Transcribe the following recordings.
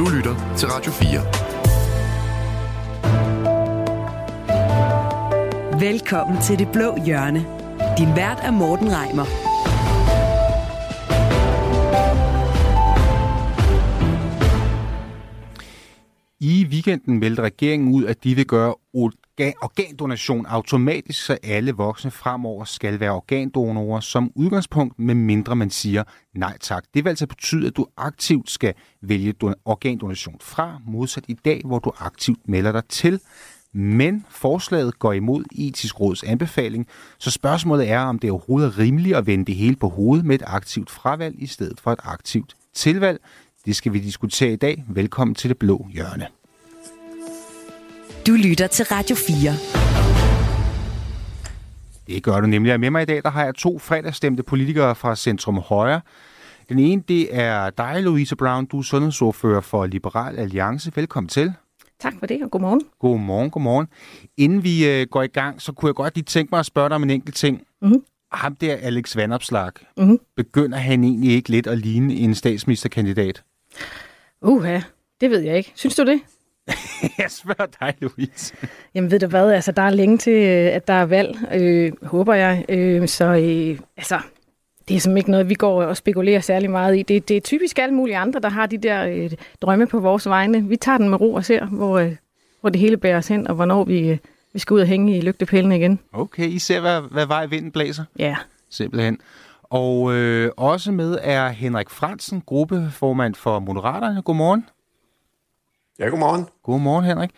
Du lytter til Radio 4. Velkommen til Det Blå Hjørne. Din vært er Morten Reimer. I weekenden meldte regeringen ud, at de vil gøre organdonation automatisk, så alle voksne fremover skal være organdonorer som udgangspunkt, med mindre man siger nej tak. Det vil altså betyde, at du aktivt skal vælge organdonation fra, modsat i dag, hvor du aktivt melder dig til. Men forslaget går imod etisk råds anbefaling, så spørgsmålet er, om det overhovedet er rimeligt at vende det hele på hovedet med et aktivt fravalg i stedet for et aktivt tilvalg. Det skal vi diskutere i dag. Velkommen til det blå hjørne. Du lytter til Radio 4. Det gør du nemlig. Og med mig i dag, der har jeg to fredagsstemte politikere fra Centrum Højre. Den ene, det er dig, Louise Brown. Du er sundhedsordfører for Liberal Alliance. Velkommen til. Tak for det, og godmorgen. Godmorgen, godmorgen. Inden vi øh, går i gang, så kunne jeg godt lige tænke mig at spørge dig om en enkelt ting. Mm-hmm. Ham der, Alex Vandopslag, mm-hmm. begynder han egentlig ikke lidt at ligne en statsministerkandidat? Uha, det ved jeg ikke. Synes du det? jeg spørger dig, Louise. Jamen ved du hvad, altså der er længe til, øh, at der er valg, øh, håber jeg. Øh, så øh, altså, det er simpelthen ikke noget, vi går og spekulerer særlig meget i. Det, det er typisk alle mulige andre, der har de der øh, drømme på vores vegne. Vi tager den med ro og ser, hvor, øh, hvor det hele bærer os hen, og hvornår vi, øh, vi skal ud og hænge i lygtepælene igen. Okay, I ser, hvad, hvad vej vinden blæser? Ja. Simpelthen. Og øh, også med er Henrik Fransen, gruppeformand for Moderaterne. Godmorgen. Ja, godmorgen. Godmorgen, Henrik.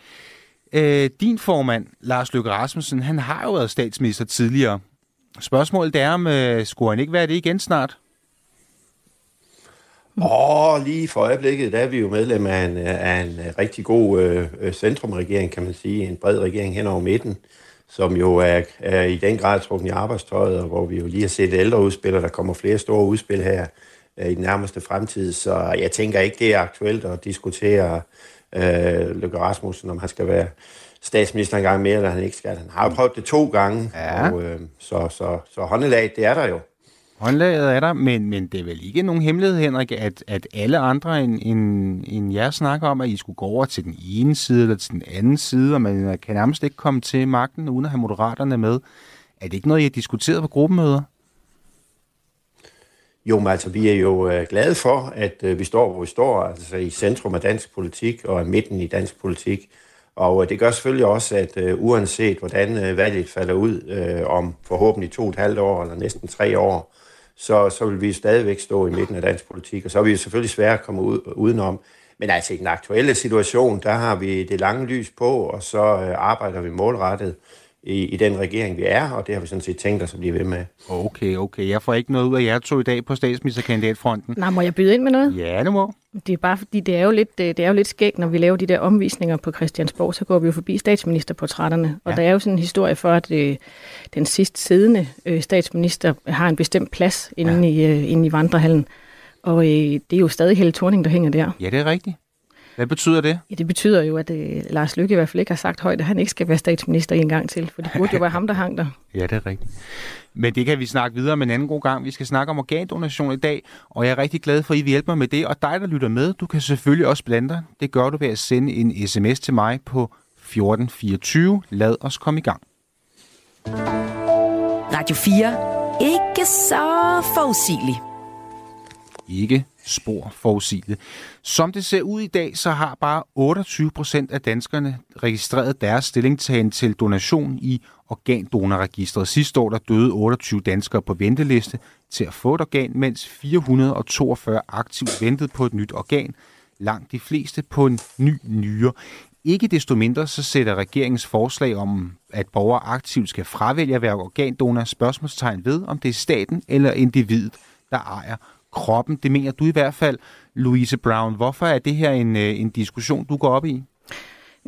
Øh, din formand, Lars Løkke Rasmussen, han har jo været statsminister tidligere. Spørgsmålet er, om øh, skulle han ikke være det igen snart? Åh, oh, lige for øjeblikket, der er vi jo medlem af en, af en rigtig god øh, centrumregering, kan man sige. En bred regering hen over midten, som jo er, er i den grad trukket i arbejdstøjet, og hvor vi jo lige har set ældreudspil, og der kommer flere store udspil her øh, i den nærmeste fremtid. Så jeg tænker ikke, det er aktuelt at diskutere øh, Løkke Rasmussen, om han skal være statsminister en gang mere, eller han ikke skal. Han har jo prøvet det to gange, ja. og, øh, så, så, så håndelaget, det er der jo. Håndlaget er der, men, men det er vel ikke nogen hemmelighed, Henrik, at, at alle andre end, end, end jer snakker om, at I skulle gå over til den ene side eller til den anden side, og man kan nærmest ikke komme til magten uden at have moderaterne med. Er det ikke noget, I har diskuteret på gruppemøder? Jo, men altså, vi er jo øh, glade for, at øh, vi står, hvor vi står, altså i centrum af dansk politik og i midten i dansk politik. Og øh, det gør selvfølgelig også, at øh, uanset hvordan øh, valget falder ud øh, om forhåbentlig to og et halvt år eller næsten tre år, så, så vil vi stadigvæk stå i midten af dansk politik. Og så er vi selvfølgelig svært at komme ud, udenom. Men altså i den aktuelle situation, der har vi det lange lys på, og så øh, arbejder vi målrettet i, i den regering, vi er, og det har vi sådan set tænkt os at blive ved med. Okay, okay. Jeg får ikke noget ud af jer to i dag på statsministerkandidatfronten. Nej, må jeg byde ind med noget? Ja, det må. Det er bare fordi, det er jo lidt, øh, det er jo lidt skægt, når vi laver de der omvisninger på Christiansborg, så går vi jo forbi statsministerportrætterne. Og ja. der er jo sådan en historie for, at øh, den sidst siddende øh, statsminister har en bestemt plads inde, ja. i, øh, inde i vandrehallen. Og øh, det er jo stadig hele Thorning, der hænger der. Ja, det er rigtigt. Hvad betyder det? Ja, det betyder jo, at øh, Lars Lykke i hvert fald ikke har sagt højt, at han ikke skal være statsminister en gang til, for det burde jo være ham, der hang der. Ja, det er rigtigt. Men det kan vi snakke videre med en anden god gang. Vi skal snakke om organdonation i dag, og jeg er rigtig glad for, at I vil hjælpe mig med det. Og dig, der lytter med, du kan selvfølgelig også blande dig. Det gør du ved at sende en sms til mig på 1424. Lad os komme i gang. Radio 4. Ikke så forudsigeligt. Ikke spor forudsigeligt. Som det ser ud i dag, så har bare 28 procent af danskerne registreret deres stillingtagen til donation i organdonorregistret. Sidste år der døde 28 danskere på venteliste til at få et organ, mens 442 aktivt ventede på et nyt organ. Langt de fleste på en ny nyre. Ikke desto mindre så sætter regeringens forslag om, at borgere aktivt skal fravælge at være organdonor spørgsmålstegn ved, om det er staten eller individet, der ejer kroppen. Det mener du i hvert fald, Louise Brown. Hvorfor er det her en, øh, en diskussion, du går op i?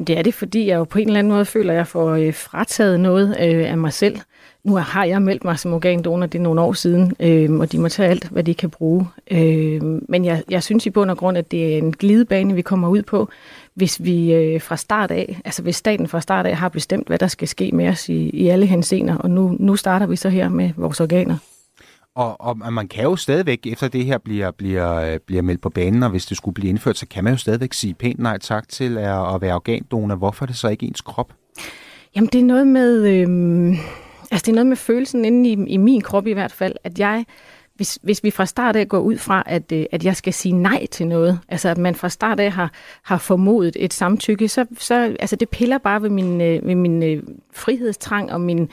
Det er det, fordi jeg jo på en eller anden måde føler, at jeg får øh, frataget noget øh, af mig selv. Nu har jeg meldt mig som organdonor, det er nogle år siden, øh, og de må tage alt, hvad de kan bruge. Øh, men jeg, jeg synes i bund og grund, at det er en glidebane, vi kommer ud på, hvis vi øh, fra start af, altså hvis staten fra start af har bestemt, hvad der skal ske med os i, i alle hensener, og nu, nu starter vi så her med vores organer. Og, og man kan jo stadigvæk, efter det her bliver, bliver, bliver meldt på banen, og hvis det skulle blive indført, så kan man jo stadigvæk sige pænt nej tak til at, at være organdonor. Hvorfor er det så ikke ens krop? Jamen, det er noget med, øh, altså, det er noget med følelsen inde i, i min krop i hvert fald, at jeg, hvis, hvis vi fra start af går ud fra, at, øh, at jeg skal sige nej til noget, altså at man fra start af har, har formodet et samtykke, så, så altså, det piller bare ved min, øh, ved min øh, frihedstrang og min,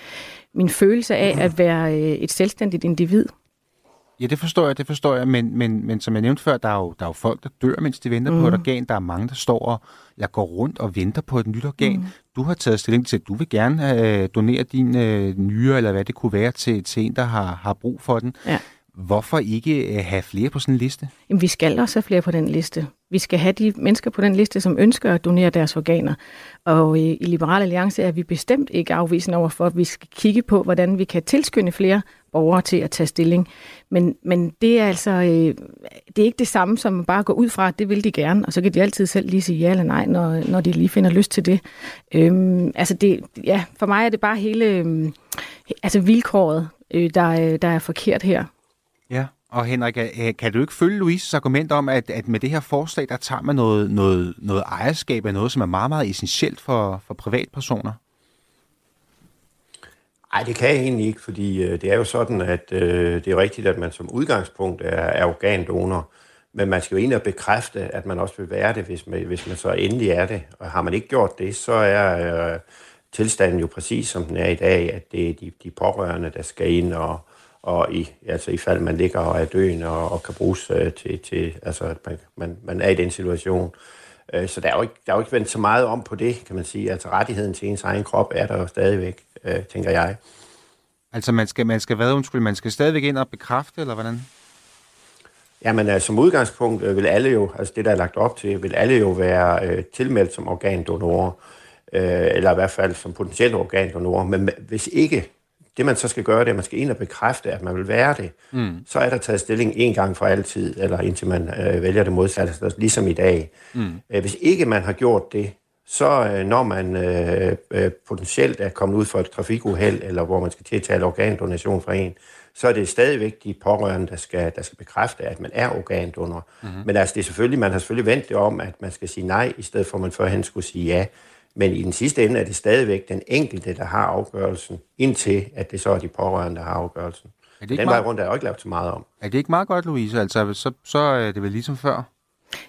min følelse af at være øh, et selvstændigt individ. Ja, det forstår jeg, det forstår jeg, men, men, men som jeg nævnte før, der er, jo, der er jo folk, der dør, mens de venter mm. på et organ. Der er mange, der står og jeg går rundt og venter på et nyt organ. Mm. Du har taget stilling til, at du vil gerne øh, donere din øh, nyre, eller hvad det kunne være, til, til en, der har, har brug for den. Ja. Hvorfor ikke øh, have flere på sådan en liste? Jamen, vi skal også have flere på den liste. Vi skal have de mennesker på den liste, som ønsker at donere deres organer. Og i, i Liberal Alliance er vi bestemt ikke afvisende over for, at vi skal kigge på, hvordan vi kan tilskynde flere borgere til at tage stilling. Men, men det er altså øh, det er ikke det samme som bare at gå ud fra, at det vil de gerne, og så kan de altid selv lige sige ja eller nej, når, når de lige finder lyst til det. Øhm, altså det, ja, for mig er det bare hele øh, altså vilkåret, øh, der, øh, der er forkert her. Ja, og Henrik, øh, kan du ikke følge Louises argument om, at, at med det her forslag, der tager man noget, noget, noget ejerskab af noget, som er meget, meget essentielt for, for privatpersoner? Nej, det kan jeg egentlig ikke, fordi øh, det er jo sådan, at øh, det er rigtigt, at man som udgangspunkt er, er organdonor, men man skal jo egentlig bekræfte, at man også vil være det, hvis man, hvis man så endelig er det. Og har man ikke gjort det, så er øh, tilstanden jo præcis som den er i dag, at det er de, de pårørende, der skal ind og, og i, altså i fald man ligger og er døende og, og kan bruges øh, til, til, altså at man, man, man er i den situation. Øh, så der er, jo ikke, der er jo ikke vendt så meget om på det, kan man sige. Altså rettigheden til ens egen krop er der jo stadigvæk, øh, tænker jeg. Altså man skal, man skal hvad, undskyld, man skal stadigvæk ind og bekræfte, eller hvordan? Jamen altså, som udgangspunkt øh, vil alle jo, altså det der er lagt op til, vil alle jo være øh, tilmeldt som organdonorer, øh, eller i hvert fald som potentielle organdonorer. Men hvis ikke det man så skal gøre, det er, at man skal ind og bekræfte, at man vil være det. Mm. Så er der taget stilling en gang for altid, eller indtil man øh, vælger det modsatte, altså, ligesom i dag. Mm. Øh, hvis ikke man har gjort det, så øh, når man øh, øh, potentielt er kommet ud for et trafikuheld, eller hvor man skal til at tale organdonation fra en, så er det stadigvæk de pårørende, der skal, der skal bekræfte, at man er organdonor. Mm-hmm. Men altså, det er selvfølgelig, man har selvfølgelig vendt det om, at man skal sige nej, i stedet for at man førhen skulle sige ja. Men i den sidste ende er det stadigvæk den enkelte, der har afgørelsen, indtil at det så er de pårørende, der har afgørelsen. Er det ikke den meget... vej rundt er jo ikke lavet så meget om. Er det ikke meget godt, Louise? Altså, så, så er det vel ligesom før?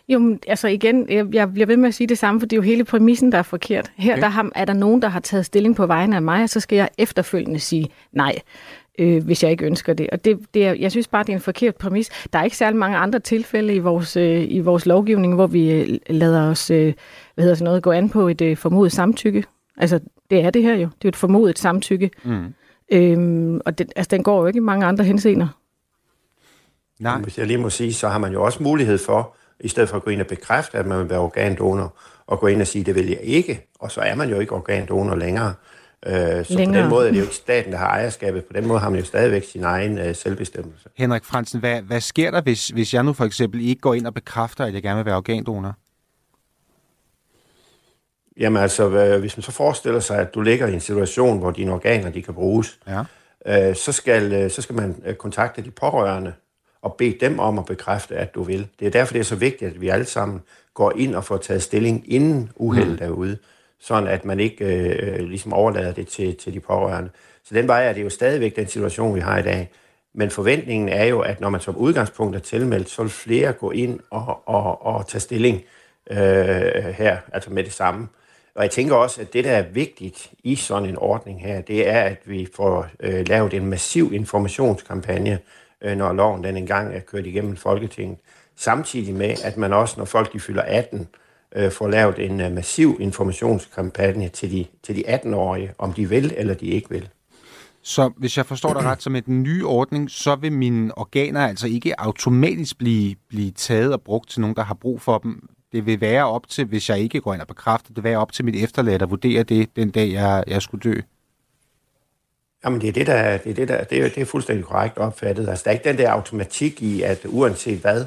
Jo, altså igen, jeg, jeg bliver ved med at sige det samme, for det er jo hele præmissen, der er forkert. Her okay. der har, er der nogen, der har taget stilling på vegne af mig, og så skal jeg efterfølgende sige nej øh, hvis jeg ikke ønsker det. Og det, det er, jeg synes bare, det er en forkert præmis. Der er ikke særlig mange andre tilfælde i vores, øh, i vores lovgivning, hvor vi øh, lader os øh, hvad hedder sådan noget, gå an på et øh, formodet samtykke. Altså, det er det her jo. Det er jo et formodet samtykke. Mm. Øhm, og det, altså, den går jo ikke i mange andre henseender. Nej. Hvis jeg lige må sige, så har man jo også mulighed for, i stedet for at gå ind og bekræfte, at man vil være organdonor, og gå ind og sige, det vil jeg ikke, og så er man jo ikke organdonor længere. Øh, så Længere. på den måde er det jo ikke staten, der har ejerskabet. På den måde har man jo stadigvæk sin egen øh, selvbestemmelse. Henrik Fransen, hvad, hvad sker der, hvis, hvis jeg nu for eksempel ikke går ind og bekræfter, at jeg gerne vil være organdonor? Jamen altså, hvis man så forestiller sig, at du ligger i en situation, hvor dine organer de kan bruges, ja. øh, så, skal, øh, så skal man øh, kontakte de pårørende og bede dem om at bekræfte, at du vil. Det er derfor, det er så vigtigt, at vi alle sammen går ind og får taget stilling, inden uheldet mm. er ude sådan at man ikke øh, ligesom overlader det til, til de pårørende. Så den vej er det jo stadigvæk den situation, vi har i dag. Men forventningen er jo, at når man som udgangspunkt er tilmeldt, så vil flere gå ind og, og, og tage stilling øh, her, altså med det samme. Og jeg tænker også, at det, der er vigtigt i sådan en ordning her, det er, at vi får øh, lavet en massiv informationskampagne, øh, når loven den engang er kørt igennem Folketinget. Samtidig med, at man også, når folk de fylder 18, øh, får lavet en uh, massiv informationskampagne til de, til de 18-årige, om de vil eller de ikke vil. Så hvis jeg forstår dig ret, så med den nye ordning, så vil mine organer altså ikke automatisk blive, blive taget og brugt til nogen, der har brug for dem. Det vil være op til, hvis jeg ikke går ind og bekræfter, det vil være op til mit efterladt at vurdere det den dag, jeg, jeg skulle dø. Jamen, det er det, der, det er, det, der, det er, det er fuldstændig korrekt opfattet. Altså, der er ikke den der automatik i, at uanset hvad,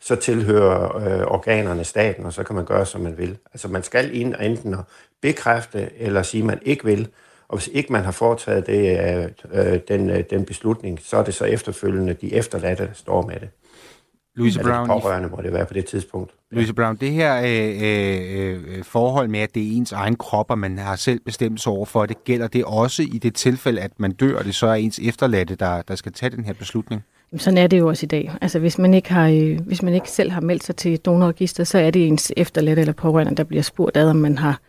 så tilhører øh, organerne staten, og så kan man gøre, som man vil. Altså man skal ind enten at bekræfte eller sige, at man ikke vil, Og hvis ikke man har foretaget det, øh, den, den beslutning, så er det så efterfølgende de efterladte, der står med det. Louise Brown, pårørende må det være på det tidspunkt. Louise Brown, det her øh, øh, forhold med, at det er ens egen krop, og man har selv bestemt sig over for det, gælder det også i det tilfælde, at man dør, og det så er ens efterladte, der, der skal tage den her beslutning? Sådan er det jo også i dag. Altså hvis man ikke, har, øh, hvis man ikke selv har meldt sig til donorregister, så er det ens efterladte eller pårørende, der bliver spurgt ad, om man har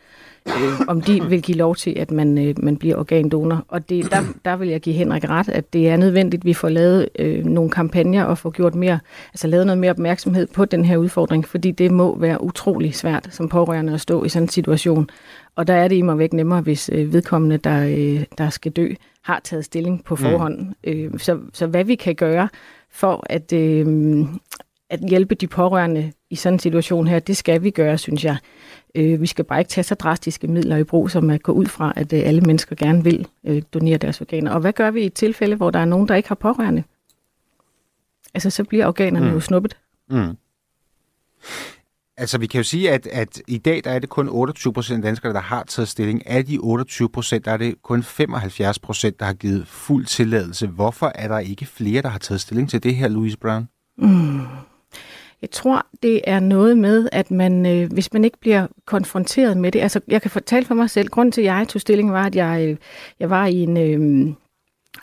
øh, om de vil give lov til, at man, øh, man bliver organdonor. Og det, der, der vil jeg give Henrik ret, at det er nødvendigt, at vi får lavet øh, nogle kampagner og får gjort mere, altså lavet noget mere opmærksomhed på den her udfordring, fordi det må være utrolig svært som pårørende at stå i sådan en situation. Og der er det i mig væk nemmere, hvis øh, vedkommende, der, øh, der skal dø, har taget stilling på mm. forhånd. Mm. Øh, så, så hvad vi kan gøre for at, øh, at hjælpe de pårørende i sådan en situation her, det skal vi gøre, synes jeg. Øh, vi skal bare ikke tage så drastiske midler i brug, som at gå ud fra, at øh, alle mennesker gerne vil øh, donere deres organer. Og hvad gør vi i et tilfælde, hvor der er nogen, der ikke har pårørende? Altså, så bliver organerne mm. jo snuppet. Mm. Altså, vi kan jo sige, at, at i dag der er det kun 28 procent af danskere, der har taget stilling. Af de 28 procent, der er det kun 75 procent, der har givet fuld tilladelse. Hvorfor er der ikke flere, der har taget stilling til det her, Louise Brown? Mm. Jeg tror, det er noget med, at man, øh, hvis man ikke bliver konfronteret med det, altså jeg kan fortælle for mig selv, grunden til, at jeg tog stilling, var, at jeg, øh, jeg var i en... Øh,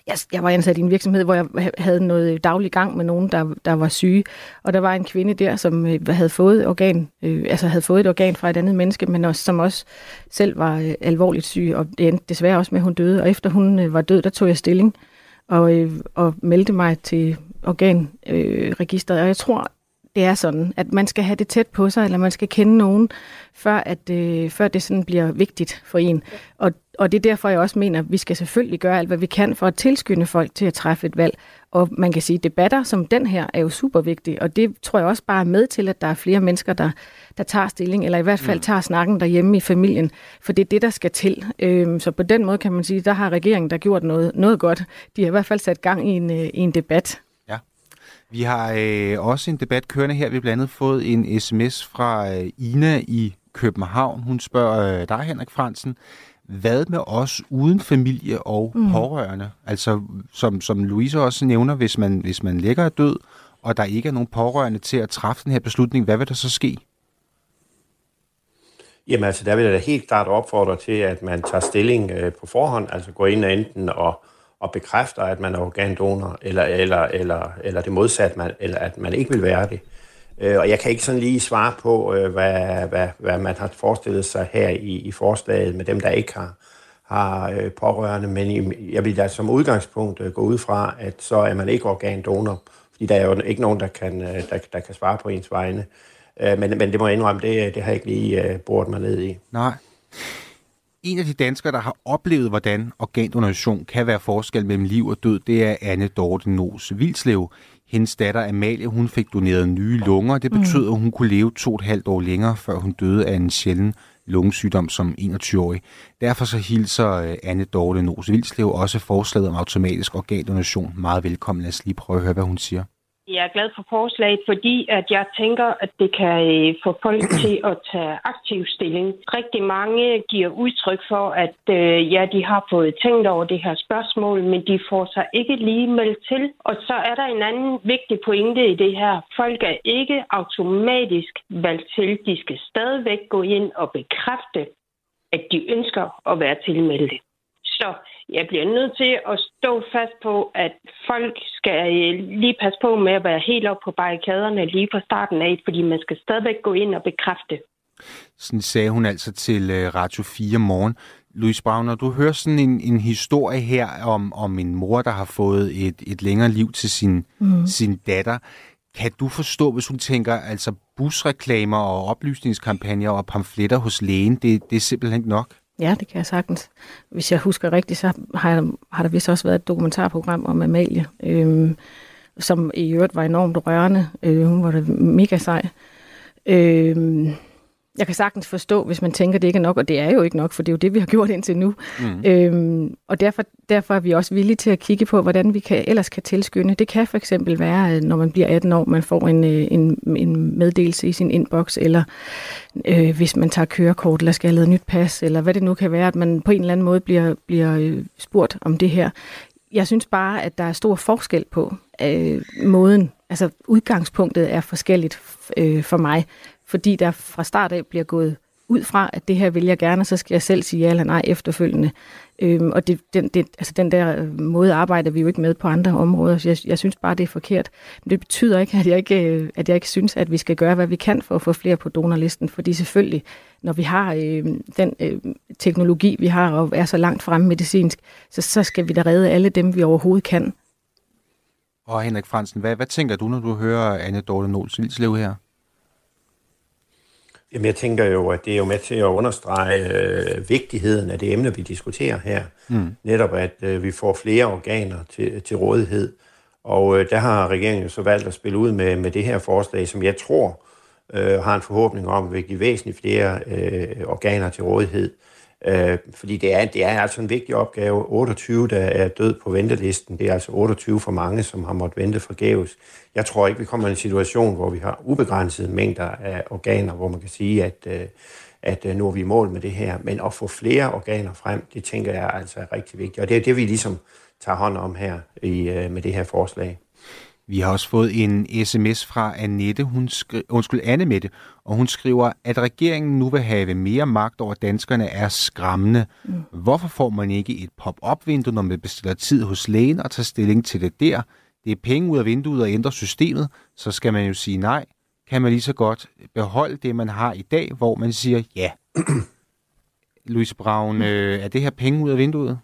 jeg, jeg var ansat i en virksomhed, hvor jeg havde noget daglig gang med nogen, der, der var syge, og der var en kvinde der, som øh, havde fået organ, øh, altså havde fået et organ fra et andet menneske, men også, som også selv var øh, alvorligt syg, og det endte desværre også med, at hun døde. Og efter hun øh, var død, der tog jeg stilling og, øh, og meldte mig til organregisteret. Øh, og jeg tror, det er sådan, at man skal have det tæt på sig, eller man skal kende nogen, før, at, øh, før det sådan bliver vigtigt for en. Og, og det er derfor, jeg også mener, at vi skal selvfølgelig gøre alt, hvad vi kan for at tilskynde folk til at træffe et valg. Og man kan sige, at debatter som den her er jo super vigtige, og det tror jeg også bare er med til, at der er flere mennesker, der, der tager stilling, eller i hvert fald mm. tager snakken derhjemme i familien, for det er det, der skal til. Øhm, så på den måde kan man sige, der har regeringen der gjort noget, noget godt. De har i hvert fald sat gang i en, øh, i en debat. Vi har øh, også en debat kørende her. Vi har blandt andet fået en sms fra øh, Ina i København. Hun spørger øh, dig, Henrik Fransen, hvad med os uden familie og mm. pårørende? Altså, som, som Louise også nævner, hvis man, hvis man ligger død, og der ikke er nogen pårørende til at træffe den her beslutning, hvad vil der så ske? Jamen altså, der vil jeg da helt klart opfordre til, at man tager stilling øh, på forhånd, altså går ind og enten og og bekræfter, at man er organdonor, eller, eller, eller, eller det modsatte, man, eller at man ikke vil være det. Øh, og jeg kan ikke sådan lige svare på, øh, hvad, hvad, hvad man har forestillet sig her i, i forslaget med dem, der ikke har, har øh, pårørende, men jeg vil da som udgangspunkt øh, gå ud fra, at så er man ikke organdonor, fordi der er jo ikke nogen, der kan, øh, der, der kan svare på ens vegne. Øh, men, men det må jeg indrømme, det, det har jeg ikke lige øh, boret mig ned i. Nej en af de danskere, der har oplevet, hvordan organdonation kan være forskel mellem liv og død, det er Anne Dorte Nos Vilslev. Hendes datter Amalie, hun fik doneret nye lunger. Det betød, mm. at hun kunne leve to og et halvt år længere, før hun døde af en sjælden lungesygdom som 21-årig. Derfor så hilser øh, Anne Dorte Nos Vilslev også forslaget om automatisk organdonation meget velkommen. Lad os lige prøve at høre, hvad hun siger. Jeg er glad for forslaget, fordi at jeg tænker, at det kan øh, få folk til at tage aktiv stilling. Rigtig mange giver udtryk for, at øh, ja, de har fået tænkt over det her spørgsmål, men de får sig ikke lige meldt til. Og så er der en anden vigtig pointe i det her. Folk er ikke automatisk valgt til. De skal stadigvæk gå ind og bekræfte, at de ønsker at være tilmeldte. Så jeg bliver nødt til at stå fast på, at folk skal lige passe på med at være helt op på barrikaderne lige fra starten af, fordi man skal stadigvæk gå ind og bekræfte. Sådan sagde hun altså til øh, Radio 4 morgen. Louise Braun, når du hører sådan en, en historie her om, om en mor, der har fået et, et længere liv til sin, mm. sin datter, kan du forstå, hvis hun tænker, altså busreklamer og oplysningskampagner og pamfletter hos lægen, det, det er simpelthen ikke nok? Ja, det kan jeg sagtens. Hvis jeg husker rigtigt, så har, jeg, har der vist også været et dokumentarprogram om Amalie, øh, som i øvrigt var enormt rørende. Øh, hun var da mega sej. Øh, jeg kan sagtens forstå, hvis man tænker, at det ikke er nok, og det er jo ikke nok, for det er jo det, vi har gjort indtil nu. Mm. Øhm, og derfor, derfor er vi også villige til at kigge på, hvordan vi kan, ellers kan tilskynde. Det kan for eksempel være, når man bliver 18 år, man får en, øh, en, en meddelelse i sin inbox, eller øh, hvis man tager kørekort, eller skal have lavet nyt pas, eller hvad det nu kan være, at man på en eller anden måde bliver, bliver øh, spurgt om det her. Jeg synes bare, at der er stor forskel på øh, måden, altså udgangspunktet er forskelligt øh, for mig fordi der fra start af bliver gået ud fra, at det her vil jeg gerne, og så skal jeg selv sige ja eller nej efterfølgende. Øhm, og det, den, det, altså den der øh, måde arbejder vi jo ikke med på andre områder, så jeg, jeg synes bare, det er forkert. Men det betyder ikke, at jeg ikke, øh, at jeg ikke synes, at vi skal gøre, hvad vi kan for at få flere på donorlisten, fordi selvfølgelig, når vi har øh, den øh, teknologi, vi har, og er så langt fremme medicinsk, så, så skal vi da redde alle dem, vi overhovedet kan. Og Henrik Fransen, hvad, hvad tænker du, når du hører Anne Dorte Nåls her? Jamen, jeg tænker jo, at det er jo med til at understrege øh, vigtigheden af det emne, vi diskuterer her. Mm. Netop, at øh, vi får flere organer til, til rådighed. Og øh, der har regeringen så valgt at spille ud med, med det her forslag, som jeg tror øh, har en forhåbning om, vil give væsentligt flere øh, organer til rådighed. Øh, fordi det er, det er altså en vigtig opgave. 28, der er død på ventelisten, det er altså 28 for mange, som har måttet vente forgæves. Jeg tror ikke, vi kommer i en situation, hvor vi har ubegrænsede mængder af organer, hvor man kan sige, at, øh, at øh, nu er vi i mål med det her. Men at få flere organer frem, det tænker jeg altså er rigtig vigtigt. Og det er det, vi ligesom tager hånd om her i, øh, med det her forslag. Vi har også fået en sms fra Annette, hun skri- undskyld, Anne Mette, og hun skriver, at regeringen nu vil have mere magt over danskerne er skræmmende. Mm. Hvorfor får man ikke et pop-up-vindue, når man bestiller tid hos lægen og tager stilling til det der? Det er penge ud af vinduet og ændre systemet, så skal man jo sige nej. Kan man lige så godt beholde det, man har i dag, hvor man siger ja. Louise Braun, øh, er det her penge ud af vinduet?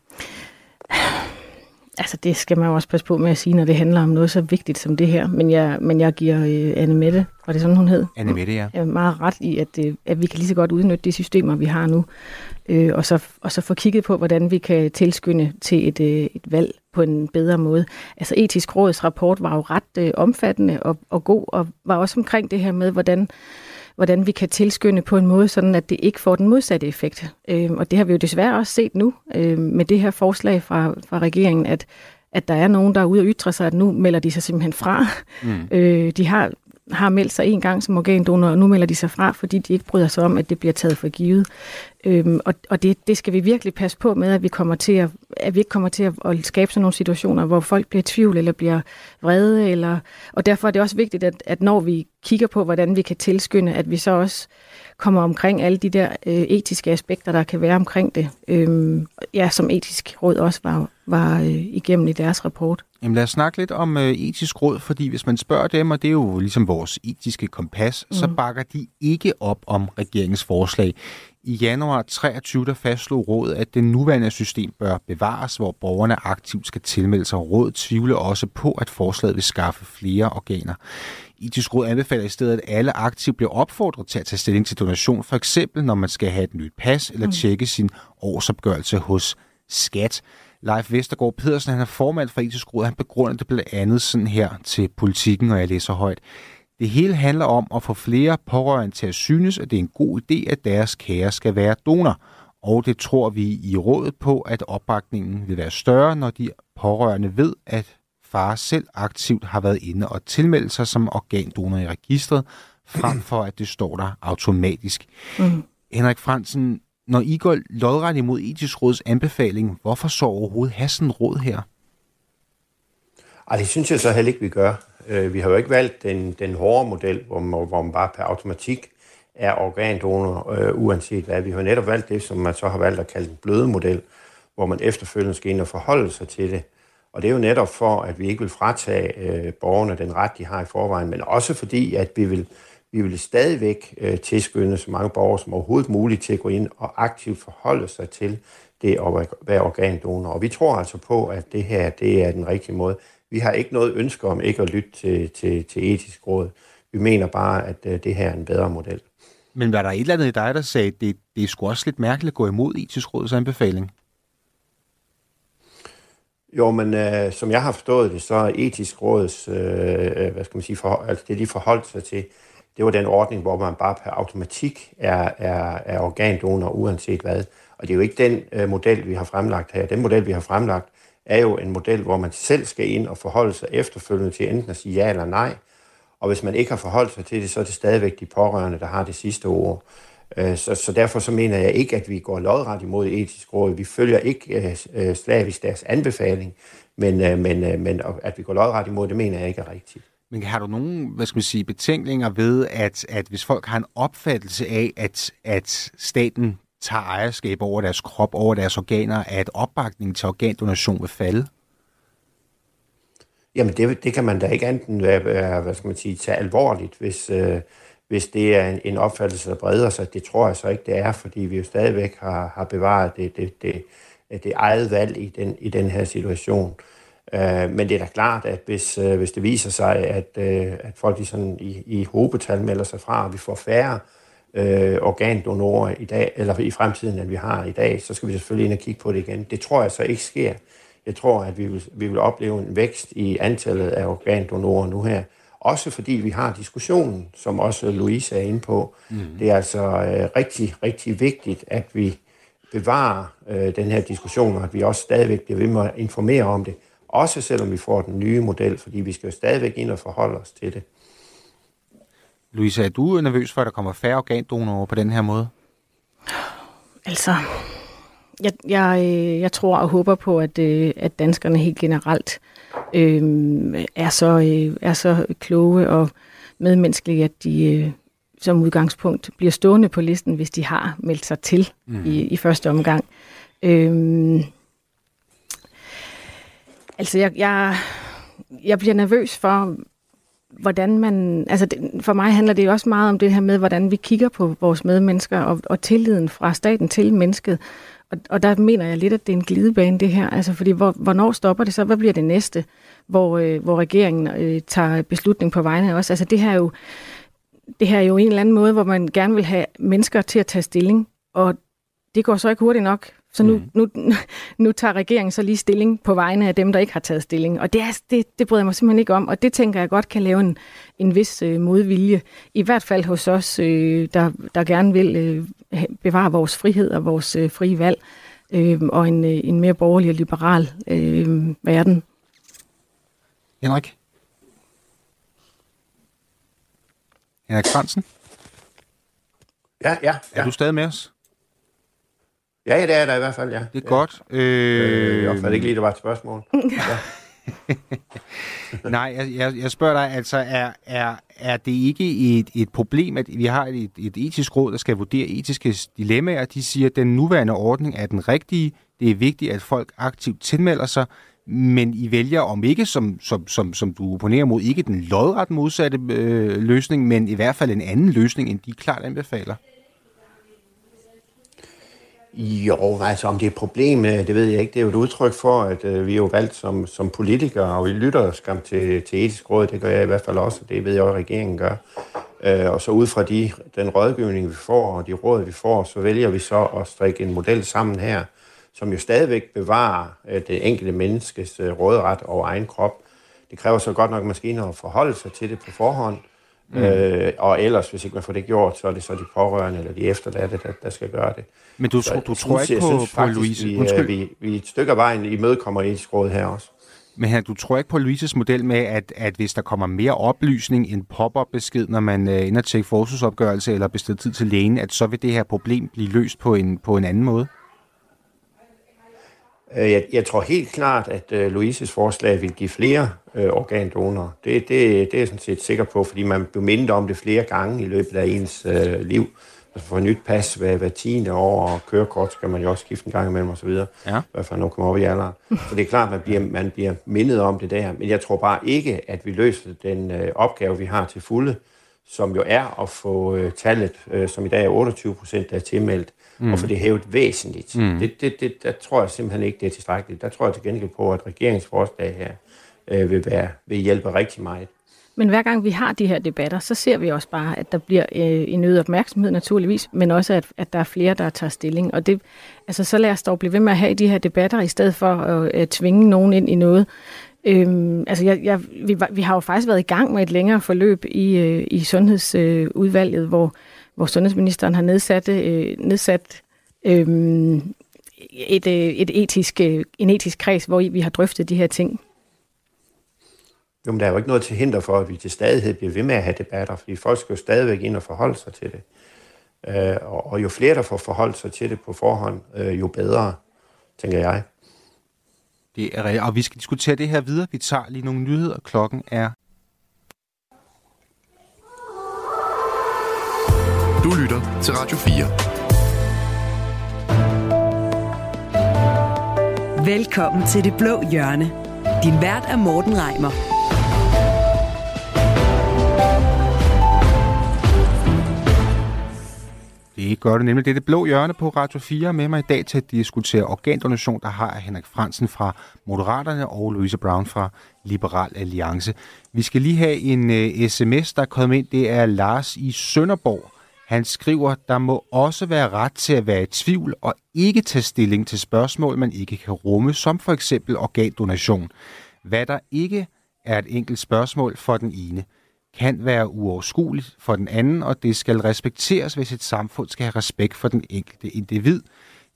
Altså, det skal man jo også passe på med at sige, når det handler om noget så vigtigt som det her. Men jeg, men jeg giver øh, Anne Mette, var det sådan, hun hed? Anne Mette, ja. Jeg meget ret i, at, øh, at vi kan lige så godt udnytte de systemer, vi har nu. Øh, og, så, og så få kigget på, hvordan vi kan tilskynde til et, øh, et valg på en bedre måde. Altså, etisk råds rapport var jo ret øh, omfattende og, og god, og var også omkring det her med, hvordan hvordan vi kan tilskynde på en måde, sådan at det ikke får den modsatte effekt. Øh, og det har vi jo desværre også set nu øh, med det her forslag fra, fra regeringen, at, at der er nogen, der er ude og ytre sig, at nu melder de sig simpelthen fra. Mm. Øh, de har har meldt sig en gang som organdonor, og nu melder de sig fra, fordi de ikke bryder sig om, at det bliver taget for givet. Øhm, og og det, det skal vi virkelig passe på med, at vi, kommer til at, at vi ikke kommer til at, at skabe sådan nogle situationer, hvor folk bliver i tvivl eller bliver vrede. Eller, og derfor er det også vigtigt, at, at når vi kigger på, hvordan vi kan tilskynde, at vi så også kommer omkring alle de der øh, etiske aspekter, der kan være omkring det. Øhm, ja, som etisk råd også var, var øh, igennem i deres rapport. Jamen lad os snakke lidt om øh, etisk råd, fordi hvis man spørger dem, og det er jo ligesom vores etiske kompas, mm. så bakker de ikke op om regeringens forslag. I januar 23 der fastslog rådet, at det nuværende system bør bevares, hvor borgerne aktivt skal tilmelde sig. Rådet tvivler også på, at forslaget vil skaffe flere organer. Etisk råd anbefaler i stedet, at alle aktivt bliver opfordret til at tage stilling til donation, for eksempel når man skal have et nyt pas eller mm. tjekke sin årsopgørelse hos skat. Leif Vestergaard Pedersen, han er formand for etisk råd, han begrunder det blandt andet sådan her til politikken, og jeg læser højt. Det hele handler om at få flere pårørende til at synes, at det er en god idé, at deres kære skal være donor. Og det tror vi i rådet på, at opbakningen vil være større, når de pårørende ved, at far selv aktivt har været inde og tilmeldt sig som organdonor i registret, frem for at det står der automatisk. Mm. Henrik Fransen, når I går lodret imod etisk råds anbefaling, hvorfor så overhovedet have sådan råd her? Ej, det synes jeg så heller ikke, vi gør. Øh, vi har jo ikke valgt den, den hårde model, hvor man, hvor man bare per automatik er organdonor, øh, uanset hvad. Vi har netop valgt det, som man så har valgt at kalde den bløde model, hvor man efterfølgende skal ind og forholde sig til det. Og det er jo netop for, at vi ikke vil fratage øh, borgerne den ret, de har i forvejen, men også fordi, at vi vil, vi vil stadigvæk øh, tilskynde så mange borgere som overhovedet muligt til at gå ind og aktivt forholde sig til det at være organdonor. Og vi tror altså på, at det her det er den rigtige måde. Vi har ikke noget ønske om ikke at lytte til, til, til etisk råd. Vi mener bare, at øh, det her er en bedre model. Men var der et eller andet i dig, der sagde, at det, det er sgu også lidt mærkeligt at gå imod etisk råds anbefaling? Jo, men øh, som jeg har forstået det, så er etisk råds, øh, hvad skal man sige, for, altså det de forholdt sig til, det var den ordning, hvor man bare per automatik er, er, er organdonor uanset hvad. Og det er jo ikke den øh, model, vi har fremlagt her. Den model, vi har fremlagt, er jo en model, hvor man selv skal ind og forholde sig efterfølgende til enten at sige ja eller nej. Og hvis man ikke har forholdt sig til det, så er det stadigvæk de pårørende, der har det sidste ord. Øh, så, så derfor så mener jeg ikke, at vi går lodret imod etisk råd. Vi følger ikke øh, øh slavisk deres anbefaling, men, øh, men, øh, men at vi går lodret imod, det mener jeg ikke er rigtigt. Men har du nogen, hvad skal man sige, betænkninger ved, at, at hvis folk har en opfattelse af, at, at staten tager ejerskab over deres krop, over deres organer, at opbakningen til organdonation vil falde? Jamen, det, det kan man da ikke enten hvad skal man sige, tage alvorligt, hvis, øh, hvis det er en, en opfattelse, der breder sig. Det tror jeg så ikke, det er, fordi vi jo stadigvæk har, har bevaret det, det, det, det eget valg i den, i den her situation. Øh, men det er da klart, at hvis, øh, hvis det viser sig, at, øh, at folk i, sådan, i, i hobetal melder sig fra, og vi får færre øh, organdonorer i dag, eller i fremtiden, end vi har i dag, så skal vi selvfølgelig ind og kigge på det igen. Det tror jeg så ikke sker. Jeg tror, at vi vil, vi vil opleve en vækst i antallet af organdonorer nu her. Også fordi vi har diskussionen, som også Louise er inde på. Mm. Det er altså øh, rigtig, rigtig vigtigt, at vi bevarer øh, den her diskussion, og at vi også stadigvæk bliver ved med at informere om det. Også selvom vi får den nye model, fordi vi skal jo stadigvæk ind og forholde os til det. Louise, er du nervøs for, at der kommer færre organdonorer på den her måde? Altså, jeg, jeg, øh, jeg tror og håber på, at, øh, at danskerne helt generelt øh, er, så, øh, er så kloge og medmenneskelige, at de øh, som udgangspunkt bliver stående på listen, hvis de har meldt sig til mm. i, i første omgang. Øh, altså, jeg, jeg, jeg bliver nervøs for, hvordan man, altså det, for mig handler det jo også meget om det her med, hvordan vi kigger på vores medmennesker og, og tilliden fra staten til mennesket. Og, og der mener jeg lidt, at det er en glidebane det her, altså fordi hvor, hvornår stopper det så, hvad bliver det næste, hvor, øh, hvor regeringen øh, tager beslutning på vegne af os. Altså det her er jo, det her er jo en eller anden måde, hvor man gerne vil have mennesker til at tage stilling, og det går så ikke hurtigt nok, så nu, mm. nu, nu tager regeringen så lige stilling på vegne af dem, der ikke har taget stilling. Og det, er, det, det bryder jeg mig simpelthen ikke om, og det tænker jeg godt kan lave en, en vis øh, modvilje. I hvert fald hos os, øh, der, der gerne vil øh, bevare vores frihed og vores øh, frie valg, øh, og en, øh, en mere borgerlig og liberal øh, verden. Henrik? Henrik Fransen? Ja, ja, ja. Er du stadig med os? Ja, det er der i hvert fald, ja. Det er ja. godt. Øh, jeg opfatter ikke lige, det var et spørgsmål. Ja. Nej, jeg, jeg, jeg spørger dig, altså, er, er, er det ikke et, et problem, at vi har et, et etisk råd, der skal vurdere etiske dilemmaer? De siger, at den nuværende ordning er den rigtige. Det er vigtigt, at folk aktivt tilmelder sig, men I vælger om ikke, som, som, som, som du opponerer mod, ikke den lodret modsatte øh, løsning, men i hvert fald en anden løsning, end de klart anbefaler. Jo, altså om det er et problem, øh, det ved jeg ikke. Det er jo et udtryk for, at øh, vi er jo valgt som, som politikere, og vi lytter skam til, til etisk råd. Det gør jeg i hvert fald også, og det ved jeg også, at regeringen gør. Øh, og så ud fra de, den rådgivning, vi får, og de råd, vi får, så vælger vi så at strikke en model sammen her, som jo stadigvæk bevarer øh, det enkelte menneskes øh, råderet over egen krop. Det kræver så godt nok måske at forholde sig til det på forhånd, Mm. Øh, og ellers, hvis ikke man får det gjort, så er det så de pårørende eller de efterladte, der, der skal gøre det. Men du, så, du tror ikke på, synes, på Louise? Vi, Undskyld. vi, vi et stykke af vejen imødekommer etisk råd her også. Men her, du tror ikke på Louises model med, at, at hvis der kommer mere oplysning end pop-up-besked, når man øh, ender til forsvarsopgørelse eller bestemt tid til lægen, at så vil det her problem blive løst på en, på en anden måde? Øh, jeg, jeg tror helt klart, at uh, Louises forslag vil give flere uh, organdonorer. Det, det, det er jeg sådan set sikker på, fordi man bliver mindet om det flere gange i løbet af ens uh, liv. Altså for nyt pas hver, hver tiende år, og kørekort skal man jo også skifte en gang imellem osv. Ja. I hvert fald når man kommer op i alderen. Så det er klart, at man bliver, man bliver mindet om det der. Men jeg tror bare ikke, at vi løser den uh, opgave, vi har til fulde, som jo er at få uh, tallet, uh, som i dag er 28 procent, der er tilmeldt, mm. og få det hævet væsentligt. Mm. Det, det, det, der tror jeg simpelthen ikke, det er tilstrækkeligt. Der tror jeg til gengæld på, at regeringsforslag her øh, vil, være, vil hjælpe rigtig meget. Men hver gang vi har de her debatter, så ser vi også bare, at der bliver øh, en øget opmærksomhed naturligvis, men også at, at der er flere, der tager stilling. Og det, altså, så lad os dog blive ved med at have de her debatter, i stedet for at, at tvinge nogen ind i noget, Øhm, altså jeg, jeg, vi, vi har jo faktisk været i gang med et længere forløb i, øh, i sundhedsudvalget, øh, hvor, hvor sundhedsministeren har nedsat, øh, nedsat øh, et, øh, et etisk, øh, en etisk kreds, hvor vi har drøftet de her ting. Jo, men der er jo ikke noget til hinder for, at vi til stadighed bliver ved med at have debatter, fordi folk skal jo stadigvæk ind og forholde sig til det. Øh, og, og jo flere, der får forholdt sig til det på forhånd, øh, jo bedre, tænker jeg. Det er rigtigt, og vi skal diskutere det her videre. Vi tager lige nogle nyheder. Klokken er... Du lytter til Radio 4. Velkommen til Det Blå Hjørne. Din vært er Morten Reimer. Det gør det nemlig. Det er det blå hjørne på Radio 4 med mig i dag til at diskutere organdonation, der har Henrik Fransen fra Moderaterne og Louise Brown fra Liberal Alliance. Vi skal lige have en øh, uh, sms, der er kommet ind. Det er Lars i Sønderborg. Han skriver, der må også være ret til at være i tvivl og ikke tage stilling til spørgsmål, man ikke kan rumme, som for eksempel organdonation. Hvad der ikke er et enkelt spørgsmål for den ene kan være uoverskueligt for den anden, og det skal respekteres, hvis et samfund skal have respekt for den enkelte individ.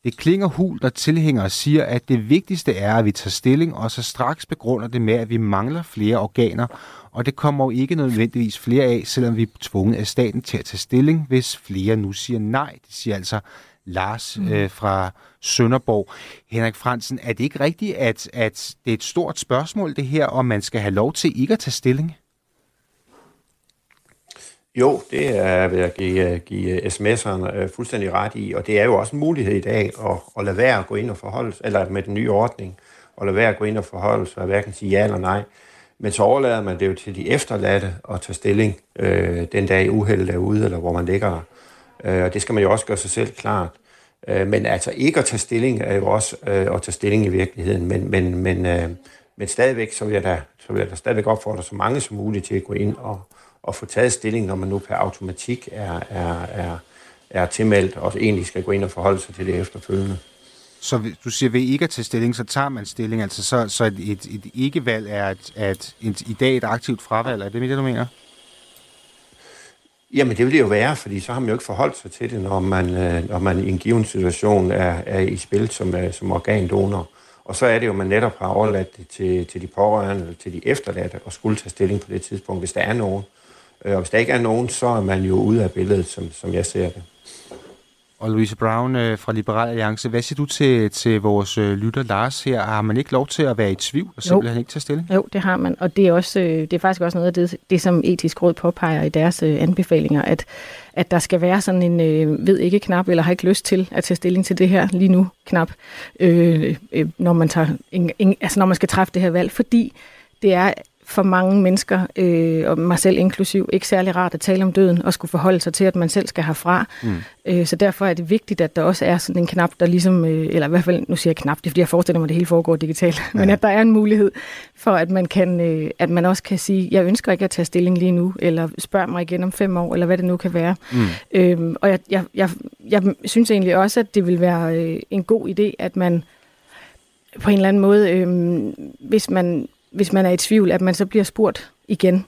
Det klinger hul, når tilhængere siger, at det vigtigste er, at vi tager stilling, og så straks begrunder det med, at vi mangler flere organer, og det kommer jo ikke nødvendigvis flere af, selvom vi er tvunget af staten til at tage stilling, hvis flere nu siger nej. Det siger altså Lars mm. øh, fra Sønderborg. Henrik Fransen, er det ikke rigtigt, at, at det er et stort spørgsmål det her, om man skal have lov til ikke at tage stilling? Jo, det er vil jeg give, øh, give øh, sms'erne øh, fuldstændig ret i, og det er jo også en mulighed i dag at, at lade være at gå ind og forholde sig, eller med den nye ordning, at lade være at gå ind og forholde sig, og hverken sige ja eller nej. Men så overlader man det jo til de efterladte at tage stilling øh, den dag uheldet er ude, eller hvor man ligger der. Øh, og det skal man jo også gøre sig selv klart. Øh, men altså ikke at tage stilling er jo også øh, at tage stilling i virkeligheden. Men, men, men, øh, men stadigvæk, så vil, jeg da, så vil jeg da stadigvæk opfordre så mange som muligt til at gå ind og, at få taget stilling, når man nu per automatik er, er, er, er tilmeldt, og egentlig skal gå ind og forholde sig til det efterfølgende. Så du siger, ved ikke at tage stilling, så tager man stilling, altså så, så et, et, ikke-valg er et, et, et, i dag et aktivt fravalg, er det det, du mener? Jamen, det vil det jo være, fordi så har man jo ikke forholdt sig til det, når man, øh, når man i en given situation er, er i spil som, øh, som organdonor. Og så er det jo, at man netop har overladt det til, til de pårørende eller til de efterladte og skulle tage stilling på det tidspunkt, hvis der er nogen. Øh, og hvis der ikke er nogen, så er man jo ude af billedet, som, som jeg ser det. Og Louise Brown øh, fra Liberal Alliance, hvad siger du til, til vores øh, lytter Lars her? Har man ikke lov til at være i tvivl og simpelthen jo. ikke tage stilling? Jo, det har man, og det er, også, det er faktisk også noget af det, det som etisk råd påpeger i deres anbefalinger, at, at der skal være sådan en øh, ved ikke knap, eller har ikke lyst til at tage stilling til det her lige nu knap, øh, øh, når, man tager en, en, altså når man skal træffe det her valg, fordi det er for mange mennesker, øh, og mig selv inklusiv, ikke særlig rart at tale om døden og skulle forholde sig til, at man selv skal herfra. Mm. Øh, så derfor er det vigtigt, at der også er sådan en knap, der ligesom, øh, eller i hvert fald, nu siger jeg knap, det er fordi jeg forestiller mig, at det hele foregår digitalt, ja. men at der er en mulighed for, at man, kan, øh, at man også kan sige, jeg ønsker ikke at tage stilling lige nu, eller spørg mig igen om fem år, eller hvad det nu kan være. Mm. Øh, og jeg, jeg, jeg, jeg synes egentlig også, at det vil være øh, en god idé, at man på en eller anden måde, øh, hvis man hvis man er i tvivl, at man så bliver spurgt igen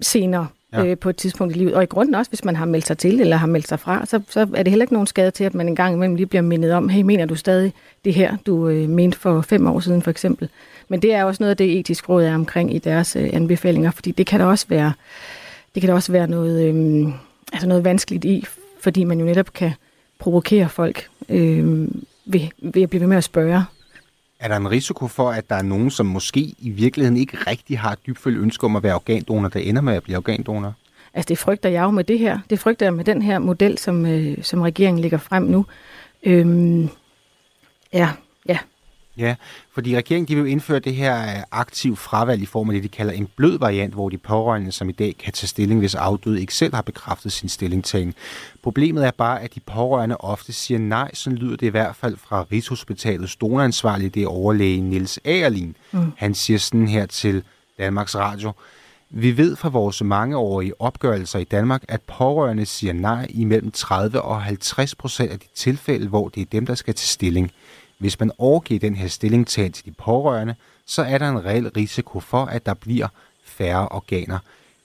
senere ja. øh, på et tidspunkt i livet. Og i grunden også, hvis man har meldt sig til eller har meldt sig fra, så, så er det heller ikke nogen skade til, at man en gang imellem lige bliver mindet om, hey, mener du stadig det her, du øh, mente for fem år siden for eksempel. Men det er også noget af det, etisk råd er omkring i deres øh, anbefalinger, fordi det kan der også være, det kan der også være noget, øh, altså noget vanskeligt i, fordi man jo netop kan provokere folk øh, ved, ved at blive ved med at spørge er der en risiko for, at der er nogen, som måske i virkeligheden ikke rigtig har et dybfølt ønske om at være organdonor, der ender med at blive organdonor? Altså det frygter jeg jo med det her. Det frygter jeg med den her model, som, øh, som regeringen lægger frem nu. Øhm, ja, ja, fordi regeringen de vil indføre det her øh, aktiv fravalg i form af det, de kalder en blød variant, hvor de pårørende, som i dag kan tage stilling, hvis afdøde ikke selv har bekræftet sin stillingtagen. Problemet er bare, at de pårørende ofte siger nej, sådan lyder det i hvert fald fra Rigshospitalets donoransvarlige, det er overlæge Niels Agerlin. Mm. Han siger sådan her til Danmarks Radio. Vi ved fra vores mangeårige opgørelser i Danmark, at pårørende siger nej i mellem 30 og 50 procent af de tilfælde, hvor det er dem, der skal til stilling. Hvis man overgiver den her stillingtagen til de pårørende, så er der en reel risiko for, at der bliver færre organer.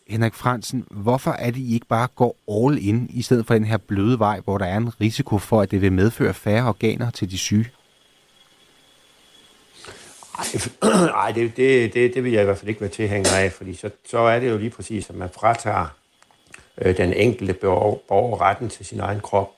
Henrik Fransen, hvorfor er det, I ikke bare går all in, i stedet for den her bløde vej, hvor der er en risiko for, at det vil medføre færre organer til de syge? Nej, det, det, det, det vil jeg i hvert fald ikke være tilhænger af, fordi så, så er det jo lige præcis, at man fratager øh, den enkelte borger retten til sin egen krop.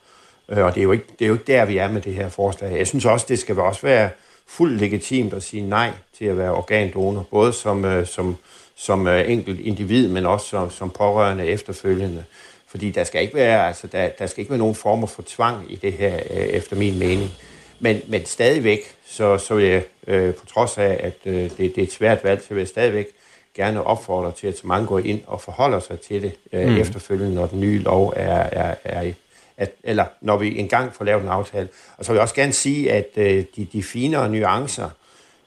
Øh, og det er, jo ikke, det er jo ikke der, vi er med det her forslag. Jeg synes også, det skal også være fuldt legitimt at sige nej til at være organdonor, både som, øh, som, som øh, enkelt individ, men også som, som pårørende efterfølgende. Fordi der skal ikke være, altså, der, der skal ikke være nogen former for tvang i det her, efter min mening. Men, men stadigvæk, så, så vil jeg, øh, på trods af, at øh, det, det er et svært valg, så vil jeg stadigvæk gerne opfordre til, at så mange går ind og forholder sig til det øh, mm. efterfølgende, når den nye lov er, er, er at, eller når vi engang får lavet en aftale. Og så vil jeg også gerne sige, at øh, de, de finere nuancer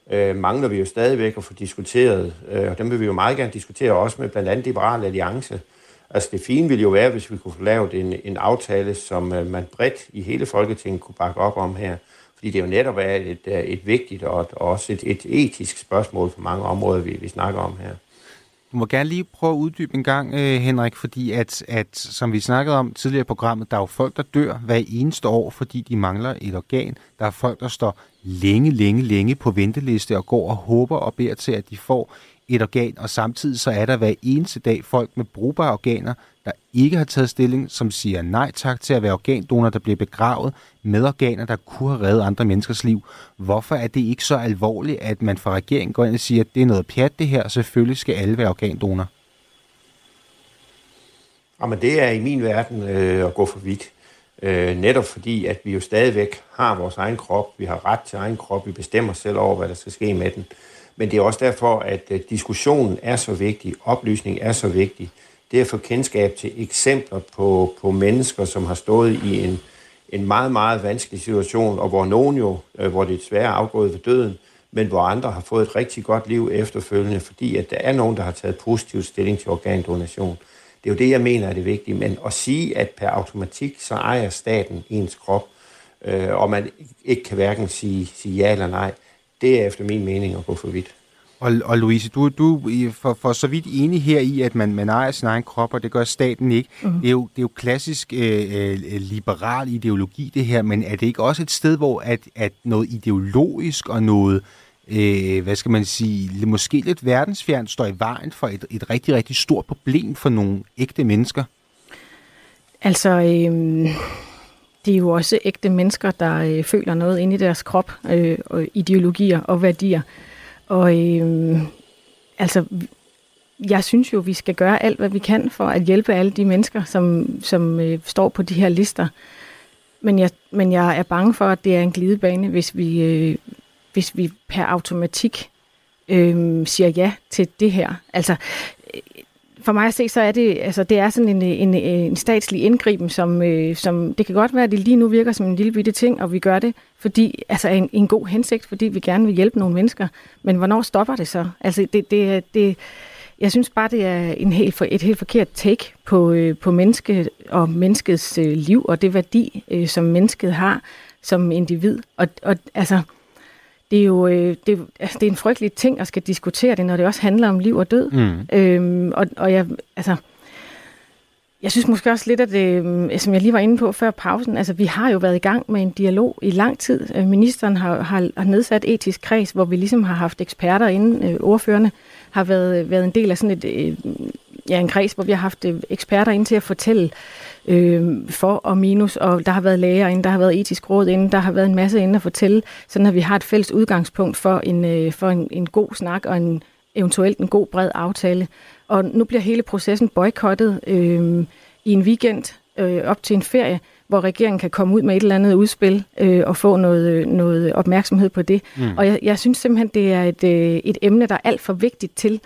øh, mangler vi jo stadigvæk at få diskuteret, øh, og dem vil vi jo meget gerne diskutere også med blandt andet Liberale Alliance. Altså det fine ville jo være, hvis vi kunne få lavet en, en aftale, som øh, man bredt i hele Folketinget kunne bakke op om her. Fordi det jo netop er et, øh, et vigtigt og, et, også et, et etisk spørgsmål på mange områder, vi, vi snakker om her. Du må gerne lige prøve at uddybe en gang, øh, Henrik, fordi at, at, som vi snakkede om tidligere i programmet, der er jo folk, der dør hver eneste år, fordi de mangler et organ. Der er folk, der står længe, længe, længe på venteliste og går og håber og beder til, at de får et organ, og samtidig så er der hver eneste dag folk med brugbare organer, der ikke har taget stilling, som siger nej tak til at være organdonor, der bliver begravet med organer, der kunne have reddet andre menneskers liv. Hvorfor er det ikke så alvorligt, at man fra regeringen går ind og siger, at det er noget pjat det her, og selvfølgelig skal alle være organdonor? Jamen det er i min verden øh, at gå for vidt. Øh, netop fordi, at vi jo stadigvæk har vores egen krop, vi har ret til egen krop, vi bestemmer selv over, hvad der skal ske med den. Men det er også derfor, at øh, diskussionen er så vigtig, oplysning er så vigtig. Det at få kendskab til eksempler på, på mennesker, som har stået i en, en meget, meget vanskelig situation, og hvor nogen jo, øh, hvor det er desværre afgået ved døden, men hvor andre har fået et rigtig godt liv efterfølgende, fordi at der er nogen, der har taget positiv stilling til organdonation. Det er jo det, jeg mener er det vigtige. Men at sige, at per automatik, så ejer staten ens krop, øh, og man ikke kan hverken sige, sige ja eller nej, det er efter min mening at gå for vidt. Og, og Louise, du, du for, for så vidt enig her i, at man, man ejer sin egen krop, og det gør staten ikke. Mm. Det, er jo, det er jo klassisk øh, øh, liberal ideologi, det her, men er det ikke også et sted, hvor at, at noget ideologisk og noget, øh, hvad skal man sige, måske lidt verdensfjern står i vejen for et, et rigtig, rigtig stort problem for nogle ægte mennesker? Altså, øh, det er jo også ægte mennesker, der øh, føler noget inde i deres krop, øh, og ideologier og værdier. Og øh, altså, jeg synes jo, vi skal gøre alt, hvad vi kan for at hjælpe alle de mennesker, som, som øh, står på de her lister. Men jeg, men jeg er bange for, at det er en glidebane, hvis vi, øh, hvis vi per automatik øh, siger ja til det her. Altså, for mig at se, så er det, altså, det er sådan en, en, en statslig indgriben, som, øh, som det kan godt være, at det lige nu virker som en lille bitte ting, og vi gør det, fordi, altså en, en god hensigt, fordi vi gerne vil hjælpe nogle mennesker. Men hvornår stopper det så? Altså, det, det, det, jeg synes bare, det er en helt for, et helt forkert take på, øh, på mennesket og menneskets øh, liv, og det værdi, øh, som mennesket har som individ. Og, og altså, det er jo øh, det, altså, det er en frygtelig ting at skal diskutere det, når det også handler om liv og død. Mm. Øhm, og, og jeg, altså, jeg synes måske også lidt, at det, øh, som jeg lige var inde på før pausen, altså vi har jo været i gang med en dialog i lang tid. Øh, ministeren har, har, har nedsat etisk kreds, hvor vi ligesom har haft eksperter inde, øh, ordførende har været, været en del af sådan et, øh, ja, en kreds, hvor vi har haft øh, eksperter ind til at fortælle øh, for og minus, og der har været læger inde, der har været etisk råd inde, der har været en masse inde at fortælle, sådan at vi har et fælles udgangspunkt for en, øh, for en, en god snak og en eventuelt en god bred aftale. Og nu bliver hele processen boykottet øh, i en weekend øh, op til en ferie, hvor regeringen kan komme ud med et eller andet udspil øh, og få noget, noget opmærksomhed på det. Mm. Og jeg, jeg synes simpelthen, det er et, øh, et emne, der er alt for vigtigt til,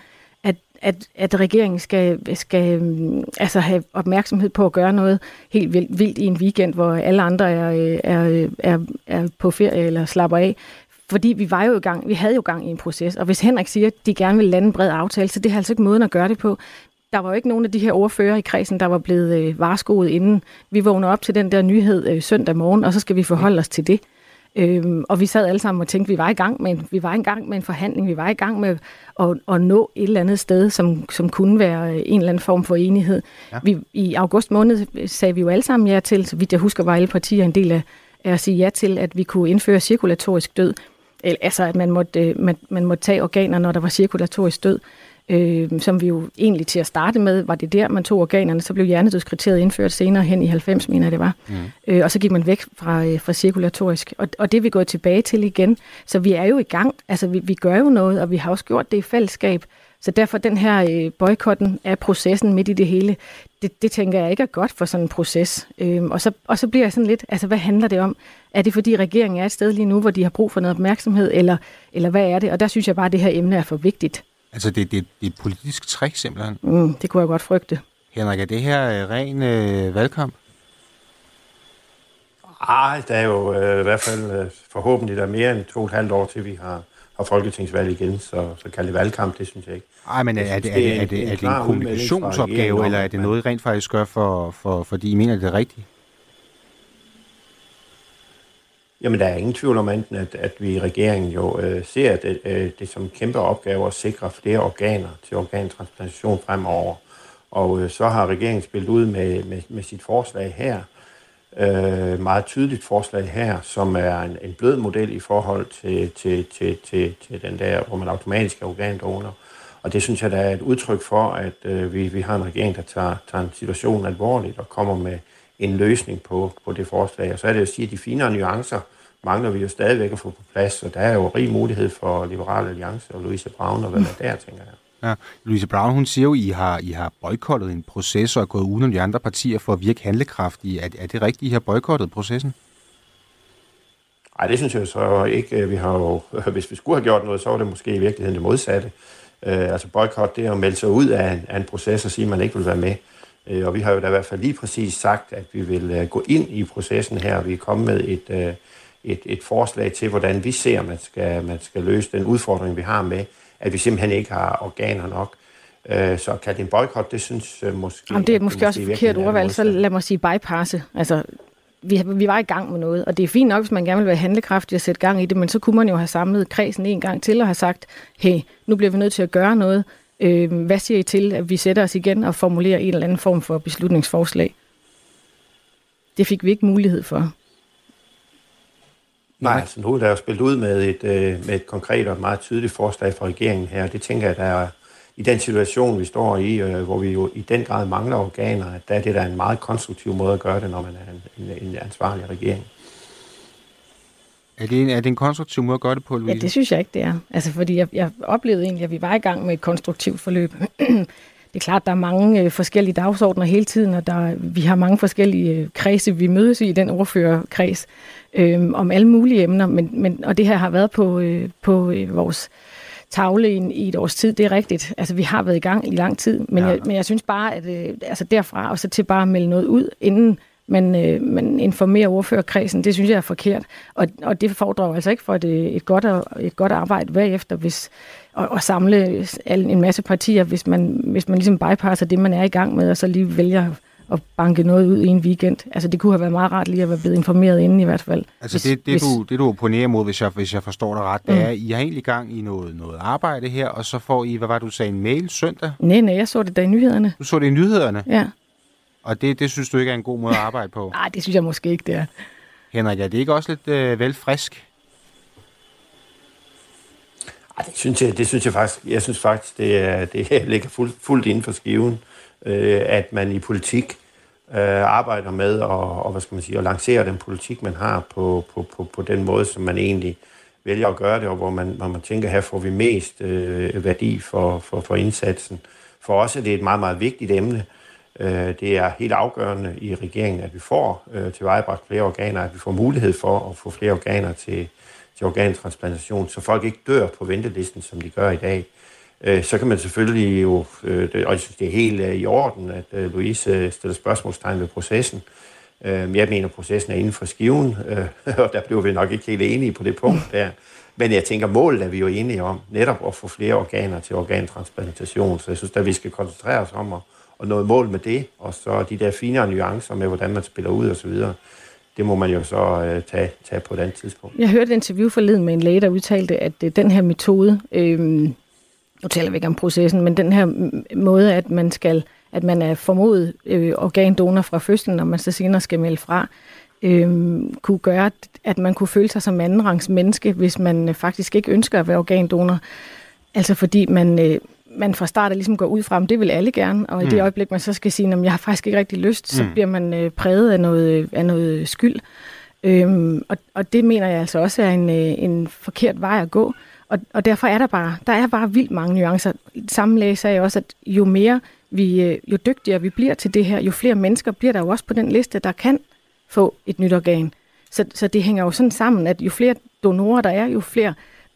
at, at regeringen skal, skal mm, altså have opmærksomhed på at gøre noget helt vildt, vildt i en weekend, hvor alle andre er, øh, er, er, er på ferie eller slapper af. Fordi vi var jo i gang, vi havde jo gang i en proces, og hvis Henrik siger, at de gerne vil lande en bred aftale, så det er altså ikke måden at gøre det på. Der var jo ikke nogen af de her ordfører i kredsen, der var blevet øh, varskoet inden. Vi vågner op til den der nyhed øh, søndag morgen, og så skal vi forholde os til det. Øhm, og vi sad alle sammen og tænkte, vi var i gang med en, vi var i gang med en forhandling, vi var i gang med at, at nå et eller andet sted, som, som kunne være en eller anden form for enighed. Ja. Vi, I august måned sagde vi jo alle sammen ja til, så vidt jeg husker, var alle partier en del af, af at sige ja til, at vi kunne indføre cirkulatorisk død. Altså, at man måtte, øh, man, man måtte tage organer, når der var cirkulatorisk død øh, som vi jo egentlig til at starte med, var det der, man tog organerne, så blev hjernedødskriteriet indført senere hen i 90, mener jeg det var. Mm. Øh, og så gik man væk fra, øh, fra cirkulatorisk. Og, og det er vi gået tilbage til igen. Så vi er jo i gang. Altså, vi, vi gør jo noget, og vi har også gjort det i fællesskab. Så derfor den her øh, boykotten af processen midt i det hele, det, det tænker jeg ikke er godt for sådan en proces. Øhm, og, så, og så bliver jeg sådan lidt, altså hvad handler det om? Er det fordi regeringen er et sted lige nu, hvor de har brug for noget opmærksomhed, eller, eller hvad er det? Og der synes jeg bare, at det her emne er for vigtigt. Altså, det, det, det er et politisk trick, simpelthen. Mm, det kunne jeg godt frygte. Henrik, er det her øh, ren øh, valgkamp? Ah, der er jo øh, i hvert fald øh, forhåbentlig der er mere end to og et halvt år til, vi har, har folketingsvalg igen, så, så kalde det valgkamp, det synes jeg ikke. Ej, men er, er, det, er, det, er, det, er det en kommunikationsopgave, eller er det noget, I rent faktisk gør, for, for, fordi I mener, det er rigtigt? Jamen, der er ingen tvivl om enten, at, at vi i regeringen jo øh, ser det, øh, det som kæmpe opgave at sikre flere organer til organtransplantation fremover. Og øh, så har regeringen spillet ud med, med, med sit forslag her, øh, meget tydeligt forslag her, som er en, en blød model i forhold til, til, til, til, til den der, hvor man automatisk er organdonor. Og det synes jeg, der er et udtryk for, at øh, vi, vi har en regering, der tager, tager en situation alvorligt og kommer med en løsning på, på det forslag. Og så er det at sige, at de finere nuancer, mangler vi jo stadigvæk at få på plads, og der er jo rig mulighed for Liberale Alliance og Louise Braun og hvad der der, tænker jeg. Ja, Louise Braun, hun siger jo, at I har, I har boykottet en proces og er gået uden om de andre partier for at virke handlekraftige. Er, er det rigtigt, I har boykottet processen? Nej, det synes jeg så ikke. Vi har jo, hvis vi skulle have gjort noget, så var det måske i virkeligheden det modsatte. Uh, altså boykot, det er at melde sig ud af en, af en proces og sige, at man ikke vil være med. Uh, og vi har jo da i hvert fald lige præcis sagt, at vi vil uh, gå ind i processen her. Vi er kommet med et, uh, et, et forslag til, hvordan vi ser, at man skal, man skal løse den udfordring, vi har med, at vi simpelthen ikke har organer nok. Øh, så kan det en boykot, det synes øh, måske... Jamen, det er måske, måske også et forkert ordvalg, så lad mig sige bypasse. Altså, vi, vi var i gang med noget, og det er fint nok, hvis man gerne vil være handlekraftig og sætte gang i det, men så kunne man jo have samlet kredsen en gang til og have sagt, hey, nu bliver vi nødt til at gøre noget. Øh, hvad siger I til, at vi sætter os igen og formulerer en eller anden form for beslutningsforslag? Det fik vi ikke mulighed for. Nej, altså nu er der jo spillet ud med et, øh, med et konkret og meget tydeligt forslag fra regeringen her. Det tænker jeg, der er i den situation, vi står i, øh, hvor vi jo i den grad mangler organer, at der er det der en meget konstruktiv måde at gøre det, når man er en, en, en ansvarlig regering. Er det, en, er det en konstruktiv måde at gøre det på, Louise? Ja, det synes jeg ikke, det er. Altså, fordi jeg, jeg oplevede egentlig, at vi var i gang med et konstruktivt forløb. det er klart, der er mange øh, forskellige dagsordner hele tiden, og der, vi har mange forskellige øh, kredse, vi mødes i, den ordførerkreds, øh, om alle mulige emner, men, men, og det her har været på, øh, på øh, vores tavle i, i et års tid, det er rigtigt. Altså, vi har været i gang i lang tid, men, ja. jeg, men jeg synes bare, at øh, altså derfra og så til bare at melde noget ud, inden man, øh, man informerer ordførerkredsen, det synes jeg er forkert. Og, og det fordrer altså ikke for et, et, godt, et godt arbejde bagefter, hvis at, at samle en masse partier, hvis man, hvis man ligesom bypasser det, man er i gang med, og så lige vælger at banke noget ud i en weekend. Altså, det kunne have været meget rart lige at være blevet informeret inden i hvert fald. Altså, hvis, det, det, hvis... du, det du opponerer mod, hvis jeg, hvis jeg forstår dig ret, det mm. er, I har egentlig gang i noget, noget arbejde her, og så får I, hvad var du sagde, en mail søndag? Nej, nej, jeg så det da i nyhederne. Du så det i nyhederne? Ja. Og det, det synes du ikke er en god måde at arbejde på? Nej, det synes jeg måske ikke, det er. Henrik, er det ikke også lidt øh, vel frisk? Ej, det synes jeg, det synes jeg faktisk, jeg synes faktisk, det, er, det ligger fuld, fuldt inden for skiven, øh, at man i politik øh, arbejder med at, og, hvad skal man sige, at lancere den politik, man har på, på, på, på den måde, som man egentlig vælger at gøre det, og hvor man, hvor man tænker, her får vi mest øh, værdi for, for, for indsatsen. For os er det et meget, meget vigtigt emne. Øh, Øh, det er helt afgørende i regeringen, at vi får øh, tilvejebragt flere organer, at vi får mulighed for at få flere organer til, til organtransplantation, så folk ikke dør på ventelisten, som de gør i dag. Øh, så kan man selvfølgelig jo, og jeg synes, det er helt i orden, at Louise stiller spørgsmålstegn ved processen. Jeg mener, at processen er inden for skiven, og der blev vi nok ikke helt enige på det punkt der. Men jeg tænker, målet er vi jo enige om, netop at få flere organer til organtransplantation, så jeg synes, at vi skal koncentrere os om at, og nå mål med det, og så de der finere nuancer med, hvordan man spiller ud og så videre det må man jo så øh, tage, tage på et andet tidspunkt. Jeg hørte et interview forleden med en læge, der udtalte, at øh, den her metode, øh, nu taler vi ikke om processen, men den her mm, måde, at man skal at man er formodet øh, organdonor fra fødslen, når man så senere skal melde fra, øh, kunne gøre, at man kunne føle sig som andenrangs menneske, hvis man øh, faktisk ikke ønsker at være organdonor. Altså fordi man, øh, man fra start ligesom går ud fra, at det vil alle gerne, og i mm. det øjeblik, man så skal sige, at jeg har faktisk ikke rigtig lyst, så mm. bliver man øh, præget af noget, af noget skyld. Øhm, og, og det mener jeg altså også er en, øh, en forkert vej at gå. Og, og derfor er der bare, der er bare vildt mange nuancer. Samme læge sagde også, at jo mere vi, øh, jo dygtigere vi bliver til det her, jo flere mennesker bliver der jo også på den liste, der kan få et nyt organ. Så, så det hænger jo sådan sammen, at jo flere donorer der er, jo flere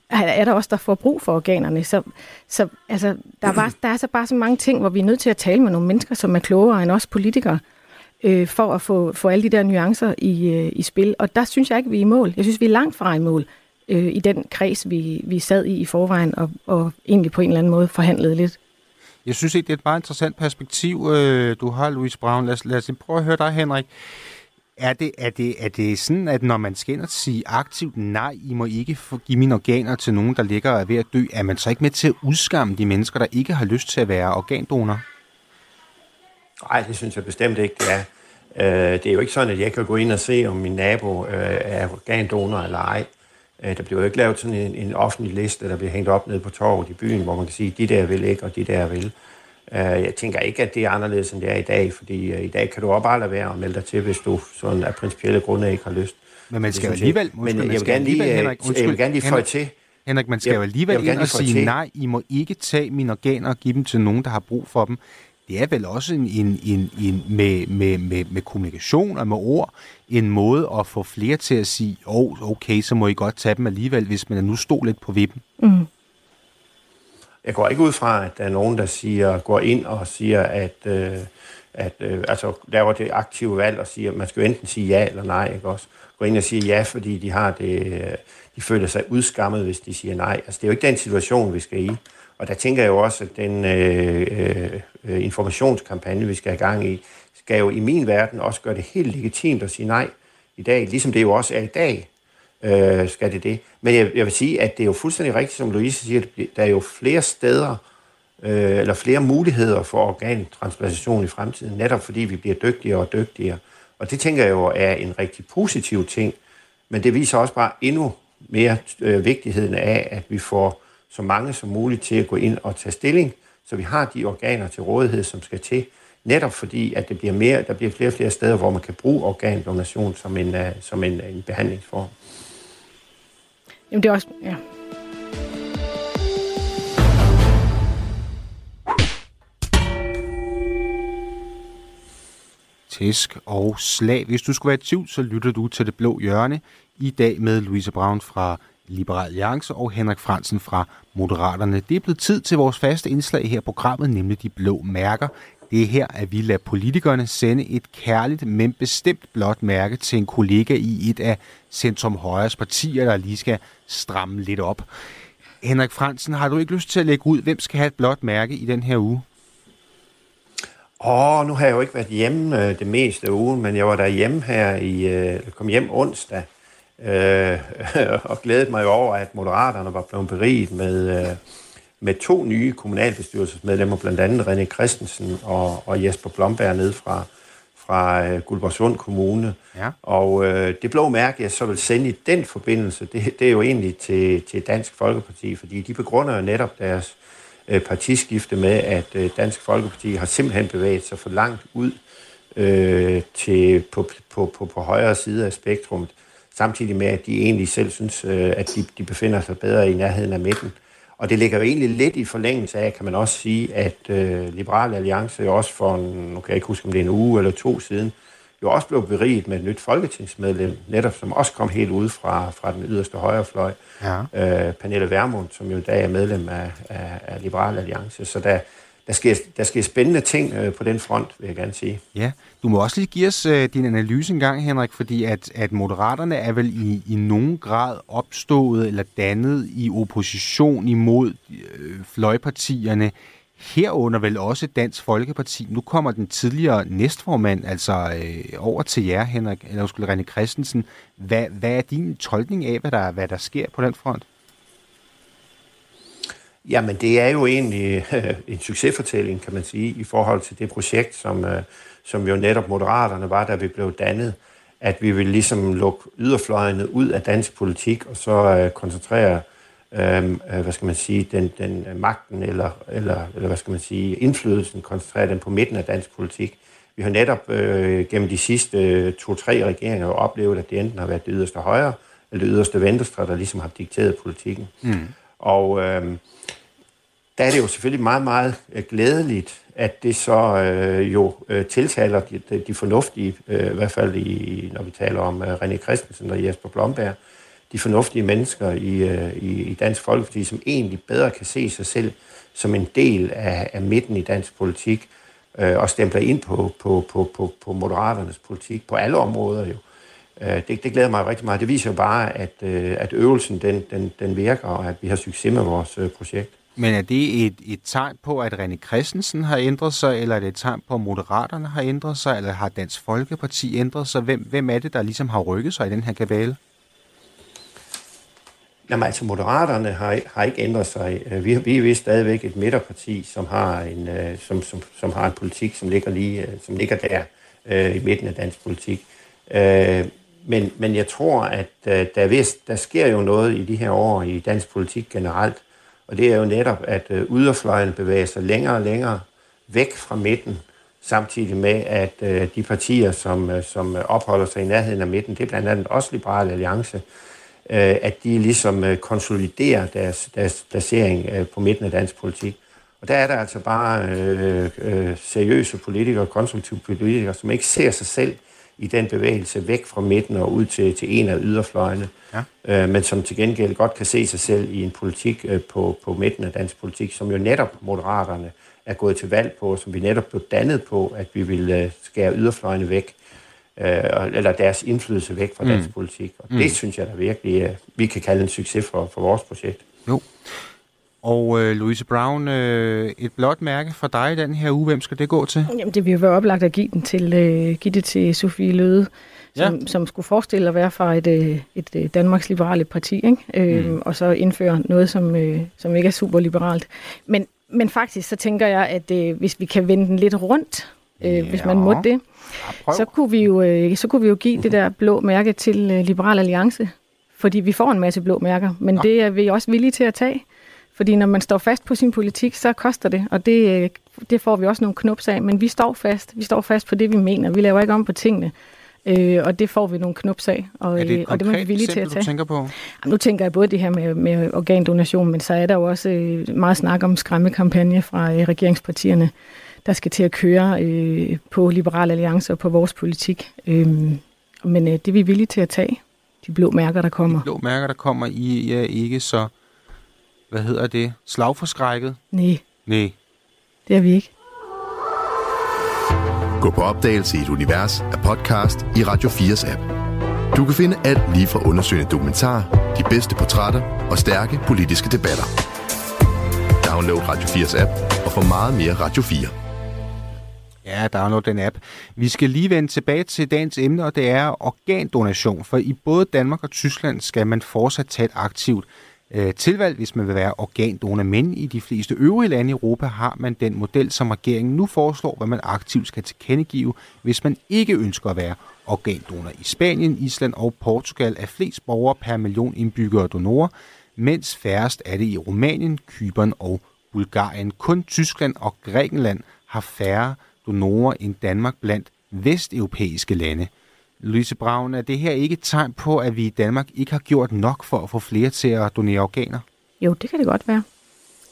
er der også, der får brug for organerne. Så, så altså, der, er bare, der er så bare så mange ting, hvor vi er nødt til at tale med nogle mennesker, som er klogere end os politikere, øh, for at få, få alle de der nuancer i, øh, i spil. Og der synes jeg ikke, vi er i mål. Jeg synes, vi er langt fra i mål øh, i den kreds, vi, vi sad i i forvejen, og, og egentlig på en eller anden måde forhandlede lidt. Jeg synes ikke, det er et meget interessant perspektiv, øh, du har, Louise Brown. Lad os, lad os prøve at høre dig, Henrik. Er det, er, det, er det sådan, at når man skal ind og sige aktivt nej, I må ikke give mine organer til nogen, der ligger og er ved at dø, er man så ikke med til at udskamme de mennesker, der ikke har lyst til at være organdonor? Nej, det synes jeg bestemt ikke, det er. Øh, det er jo ikke sådan, at jeg kan gå ind og se, om min nabo øh, er organdonor eller ej. Øh, der bliver jo ikke lavet sådan en, en offentlig liste, der bliver hængt op nede på torvet i byen, hvor man kan sige, de der vil ikke, og de der vil. Øh, jeg tænker ikke, at det er anderledes, end det er i dag, fordi øh, i dag kan du også bare lade være at melde dig til, hvis du sådan af principielle grunde ikke har lyst. Men man skal jo alligevel... Men jeg vil gerne lige, Henrik, undskyld, jeg vil gerne lige få til... Henrik, man skal jo alligevel ind og sige, nej, I må ikke tage mine organer og give dem til nogen, der har brug for dem det er vel også en, en, en, en med, med, med, med kommunikation og med ord en måde at få flere til at sige, oh, okay, så må I godt tage dem alligevel, hvis man nu stod lidt på vippen. Mm. Jeg går ikke ud fra, at der er nogen, der siger, går ind og siger, at, øh, at øh, altså laver det aktive valg og siger, at man skal jo enten sige ja eller nej, ikke også? Gå ind og sige ja, fordi de har det, øh, de føler sig udskammet, hvis de siger nej. Altså det er jo ikke den situation, vi skal i. Og der tænker jeg jo også, at den øh, øh, øh, informationskampagne, vi skal have gang i, skal jo i min verden også gøre det helt legitimt at sige nej i dag, ligesom det jo også er i dag, øh, skal det det. Men jeg, jeg vil sige, at det er jo fuldstændig rigtigt, som Louise siger, der er jo flere steder, øh, eller flere muligheder for organtransplantation i fremtiden, netop fordi vi bliver dygtigere og dygtigere. Og det tænker jeg jo er en rigtig positiv ting, men det viser også bare endnu mere øh, vigtigheden af, at vi får så mange som muligt til at gå ind og tage stilling, så vi har de organer til rådighed, som skal til, netop fordi, at det bliver mere, der bliver flere og flere steder, hvor man kan bruge organdonation som en, uh, som en, en behandlingsform. Jamen det er også, ja. Tæsk og slag. Hvis du skulle være i tvivl, så lytter du til Det Blå Hjørne i dag med Louise Braun fra Liberal Alliance og Henrik Fransen fra Moderaterne. Det er blevet tid til vores faste indslag her i programmet, nemlig de blå mærker. Det er her, at vi lader politikerne sende et kærligt, men bestemt blåt mærke til en kollega i et af Centrum Højres partier, der lige skal stramme lidt op. Henrik Fransen, har du ikke lyst til at lægge ud, hvem skal have et blåt mærke i den her uge? Åh, oh, nu har jeg jo ikke været hjemme øh, det meste af ugen, men jeg var der hjemme her i, øh, kom hjem onsdag, øh, og glædede mig over, at Moderaterne var blevet beriget med, øh, med to nye kommunalbestyrelsesmedlemmer, blandt andet René Christensen og, og Jesper Blomberg ned fra, fra øh, Guldborgsund Kommune. Ja. Og øh, det blå mærke, jeg så vil sende i den forbindelse, det, det er jo egentlig til, til Dansk Folkeparti, fordi de begrunder jo netop deres øh, partiskifte med, at øh, Dansk Folkeparti har simpelthen bevæget sig for langt ud øh, til, på, på, på, på højre side af spektrummet samtidig med, at de egentlig selv synes, øh, at de, de befinder sig bedre i nærheden af midten. Og det ligger jo egentlig lidt i forlængelse af, kan man også sige, at øh, Liberale Alliance jo også for, en, nu kan jeg ikke huske, om det er en uge eller to siden, jo også blev beriget med et nyt folketingsmedlem, netop som også kom helt ud fra, fra den yderste højrefløj, ja. øh, Pernille Vermund, som jo i dag er medlem af, af, af Liberale Alliance. Så der, der sker, der sker spændende ting øh, på den front, vil jeg gerne sige. Ja, du må også lige give os øh, din analyse en gang, Henrik, fordi at, at Moderaterne er vel i, i nogen grad opstået eller dannet i opposition imod øh, fløjpartierne herunder vel også Dansk Folkeparti. Nu kommer den tidligere næstformand altså øh, over til jer, Henrik, eller skulle René Christensen. Hvad, hvad er din tolkning af, hvad der, hvad der sker på den front? Jamen, det er jo egentlig øh, en succesfortælling, kan man sige, i forhold til det projekt, som, øh, som jo netop Moderaterne var, da vi blev dannet, at vi ville ligesom lukke yderfløjene ud af dansk politik, og så øh, koncentrere øhm, øh, hvad skal man sige, den, den øh, magten eller, eller, eller hvad skal man sige, indflydelsen, koncentrere den på midten af dansk politik. Vi har netop øh, gennem de sidste øh, to-tre regeringer oplevet, at det enten har været det yderste højre eller det yderste venstre, der ligesom har dikteret politikken. Mm. Og øh, der er det jo selvfølgelig meget, meget øh, glædeligt, at det så øh, jo øh, tiltaler de, de fornuftige, øh, i hvert fald i, når vi taler om øh, René Christensen og Jesper Blomberg, de fornuftige mennesker i, øh, i, i Dansk Folkeparti, som egentlig bedre kan se sig selv som en del af, af midten i dansk politik, øh, og stempler ind på, på, på, på, på moderaternes politik på alle områder jo. Øh, det, det glæder mig rigtig meget. Det viser jo bare, at, øh, at øvelsen den, den, den virker, og at vi har succes med vores øh, projekt. Men er det et, et tegn på, at René Christensen har ændret sig, eller er det et tegn på, at Moderaterne har ændret sig, eller har Dansk Folkeparti ændret sig? Hvem, hvem er det, der ligesom har rykket sig i den her kabale? Jamen altså, Moderaterne har, har ikke ændret sig. Vi, vi er stadigvæk et midterparti, som har en, som, som, som har en politik, som ligger, lige, som ligger der øh, i midten af dansk politik. Øh, men, men jeg tror, at øh, der, vist, der sker jo noget i de her år i dansk politik generelt, og det er jo netop, at øh, yderfløjen bevæger sig længere og længere væk fra midten, samtidig med, at øh, de partier, som, øh, som opholder sig i nærheden af midten, det er blandt andet også Liberale Alliance, øh, at de ligesom øh, konsoliderer deres, deres placering øh, på midten af dansk politik. Og der er der altså bare øh, øh, seriøse politikere, konstruktive politikere, som ikke ser sig selv i den bevægelse væk fra midten og ud til, til en af yderfløjene, ja. øh, men som til gengæld godt kan se sig selv i en politik øh, på, på midten af dansk politik, som jo netop moderaterne er gået til valg på, som vi netop blev dannet på, at vi vil øh, skære yderfløjene væk, øh, eller deres indflydelse væk fra mm. dansk politik. Og mm. det synes jeg da virkelig, øh, vi kan kalde en succes for, for vores projekt. Jo. Og øh, Louise Brown, øh, et blåt mærke for dig i den her uge, hvem skal det gå til? Jamen, det vil jo være oplagt at give, den til, øh, give det til Sofie Løde, som, ja. som skulle forestille at være fra et, øh, et, et øh, Danmarks Liberale Parti, ikke? Øh, mm. og så indføre noget, som, øh, som ikke er super liberalt. Men, men faktisk så tænker jeg, at øh, hvis vi kan vende den lidt rundt, øh, ja. hvis man må det, ja, så, kunne vi jo, øh, så kunne vi jo give det der blå mærke til øh, Liberal Alliance. Fordi vi får en masse blå mærker, men ja. det er vi også villige til at tage. Fordi når man står fast på sin politik, så koster det, og det, øh, det får vi også nogle knups af. Men vi står fast. Vi står fast på det, vi mener. Vi laver ikke om på tingene. Øh, og det får vi nogle knups af. Og, er det et øh, og det må vi villige til at tage. du tænker på? Jamen, nu tænker jeg både det her med, med organdonation, men så er der jo også øh, meget snak om skræmmekampagne fra øh, regeringspartierne, der skal til at køre øh, på Liberal Alliance og på vores politik. Øh, men øh, det er vi villige til at tage. De blå mærker, der kommer. De blå mærker, der kommer, I er ikke så hvad hedder det, slagforskrækket? Nej. Nej. Det er vi ikke. Gå på opdagelse i et univers af podcast i Radio 4's app. Du kan finde alt lige fra undersøgende dokumentar, de bedste portrætter og stærke politiske debatter. Download Radio 4's app og få meget mere Radio 4. Ja, download den app. Vi skal lige vende tilbage til dagens emne, og det er organdonation. For i både Danmark og Tyskland skal man fortsat tage et aktivt øh, tilvalg, hvis man vil være organdonor. Men i de fleste øvrige lande i Europa har man den model, som regeringen nu foreslår, hvad man aktivt skal tilkendegive, hvis man ikke ønsker at være organdonor. I Spanien, Island og Portugal er flest borgere per million indbyggere donorer, mens færrest er det i Rumænien, Kypern og Bulgarien. Kun Tyskland og Grækenland har færre donorer end Danmark blandt vesteuropæiske lande. Louise Braun, er det her ikke et tegn på, at vi i Danmark ikke har gjort nok for at få flere til at donere organer? Jo, det kan det godt være.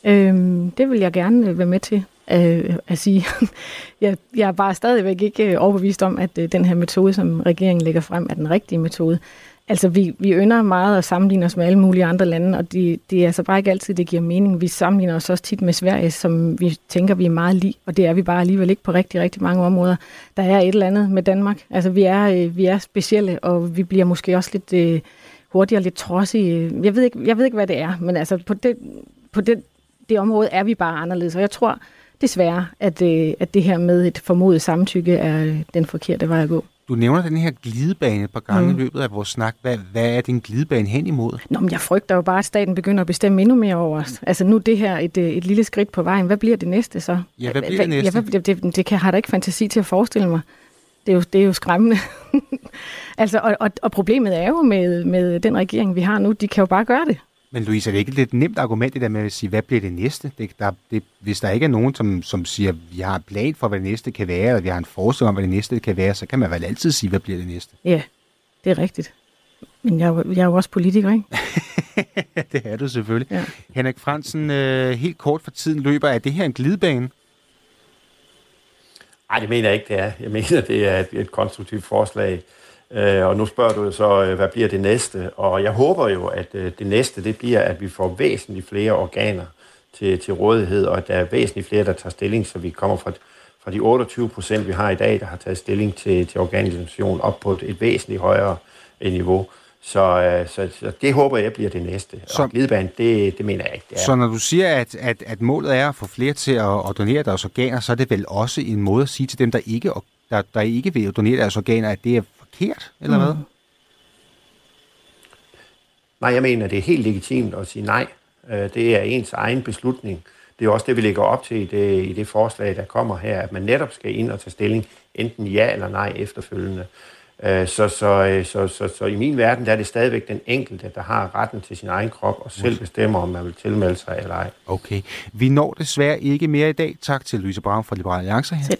Øhm, det vil jeg gerne øh, være med til øh, at sige. jeg, jeg er bare stadigvæk ikke øh, overbevist om, at øh, den her metode, som regeringen lægger frem, er den rigtige metode. Altså, vi, vi ynder meget at sammenligne os med alle mulige andre lande, og det, det er altså bare ikke altid, det giver mening. Vi sammenligner os også tit med Sverige, som vi tænker, vi er meget lige, og det er vi bare alligevel ikke på rigtig, rigtig mange områder. Der er et eller andet med Danmark. Altså, vi er, øh, vi er specielle, og vi bliver måske også lidt øh, hurtigere, lidt trodsige. Jeg ved, ikke, jeg ved ikke, hvad det er, men altså, på det, på det det område er vi bare anderledes. Og jeg tror desværre, at, øh, at det her med et formodet samtykke er øh, den forkerte vej at gå. Du nævner den her glidebane et par gange mm. i løbet af vores snak. Hvad, hvad er din glidebane hen imod? Nå, men jeg frygter jo bare, at staten begynder at bestemme endnu mere over os. Altså nu det her et, øh, et lille skridt på vejen. Hvad bliver det næste så? Ja, hvad bliver det næste? Ja, hvad, det, det, det kan, har da ikke fantasi til at forestille mig. Det er jo, det er jo skræmmende. altså, og, og, og problemet er jo med, med den regering, vi har nu, de kan jo bare gøre det. Men Louise, er det ikke et lidt nemt argument, det der med at sige, hvad bliver det næste? Det, der, det, hvis der ikke er nogen, som, som siger, vi har en plan for, hvad det næste kan være, eller vi har en forestilling om, hvad det næste kan være, så kan man vel altid sige, hvad bliver det næste? Ja, det er rigtigt. Men jeg, jeg er jo også politiker, ikke? det er du selvfølgelig. Ja. Henrik Fransen, øh, helt kort for tiden løber, er det her en glidebane? Nej, det mener jeg ikke, det er. Jeg mener, det er et, et konstruktivt forslag. Øh, og nu spørger du så, øh, hvad bliver det næste? Og jeg håber jo, at øh, det næste, det bliver, at vi får væsentligt flere organer til, til rådighed, og at der er væsentligt flere, der tager stilling, så vi kommer fra, fra de 28 procent, vi har i dag, der har taget stilling til, til organisation op på et, et væsentligt højere niveau. Så, så, så det håber jeg bliver det næste. Så, og glideband, det, det mener jeg ikke. Det er. Så når du siger, at, at, at målet er at få flere til at, at donere deres organer, så er det vel også en måde at sige til dem, der ikke, der, der ikke vil donere deres organer, at det er forkert, eller mm. hvad? Nej, jeg mener, det er helt legitimt at sige nej. Øh, det er ens egen beslutning. Det er også det, vi lægger op til i det, i det forslag, der kommer her, at man netop skal ind og tage stilling, enten ja eller nej efterfølgende. Øh, så, så, øh, så, så, så i min verden der er det stadigvæk den enkelte, der har retten til sin egen krop og selv bestemmer, om man vil tilmelde sig eller ej. Okay. Vi når desværre ikke mere i dag. Tak til Louise Braun fra Liberale Alliance her. Selv.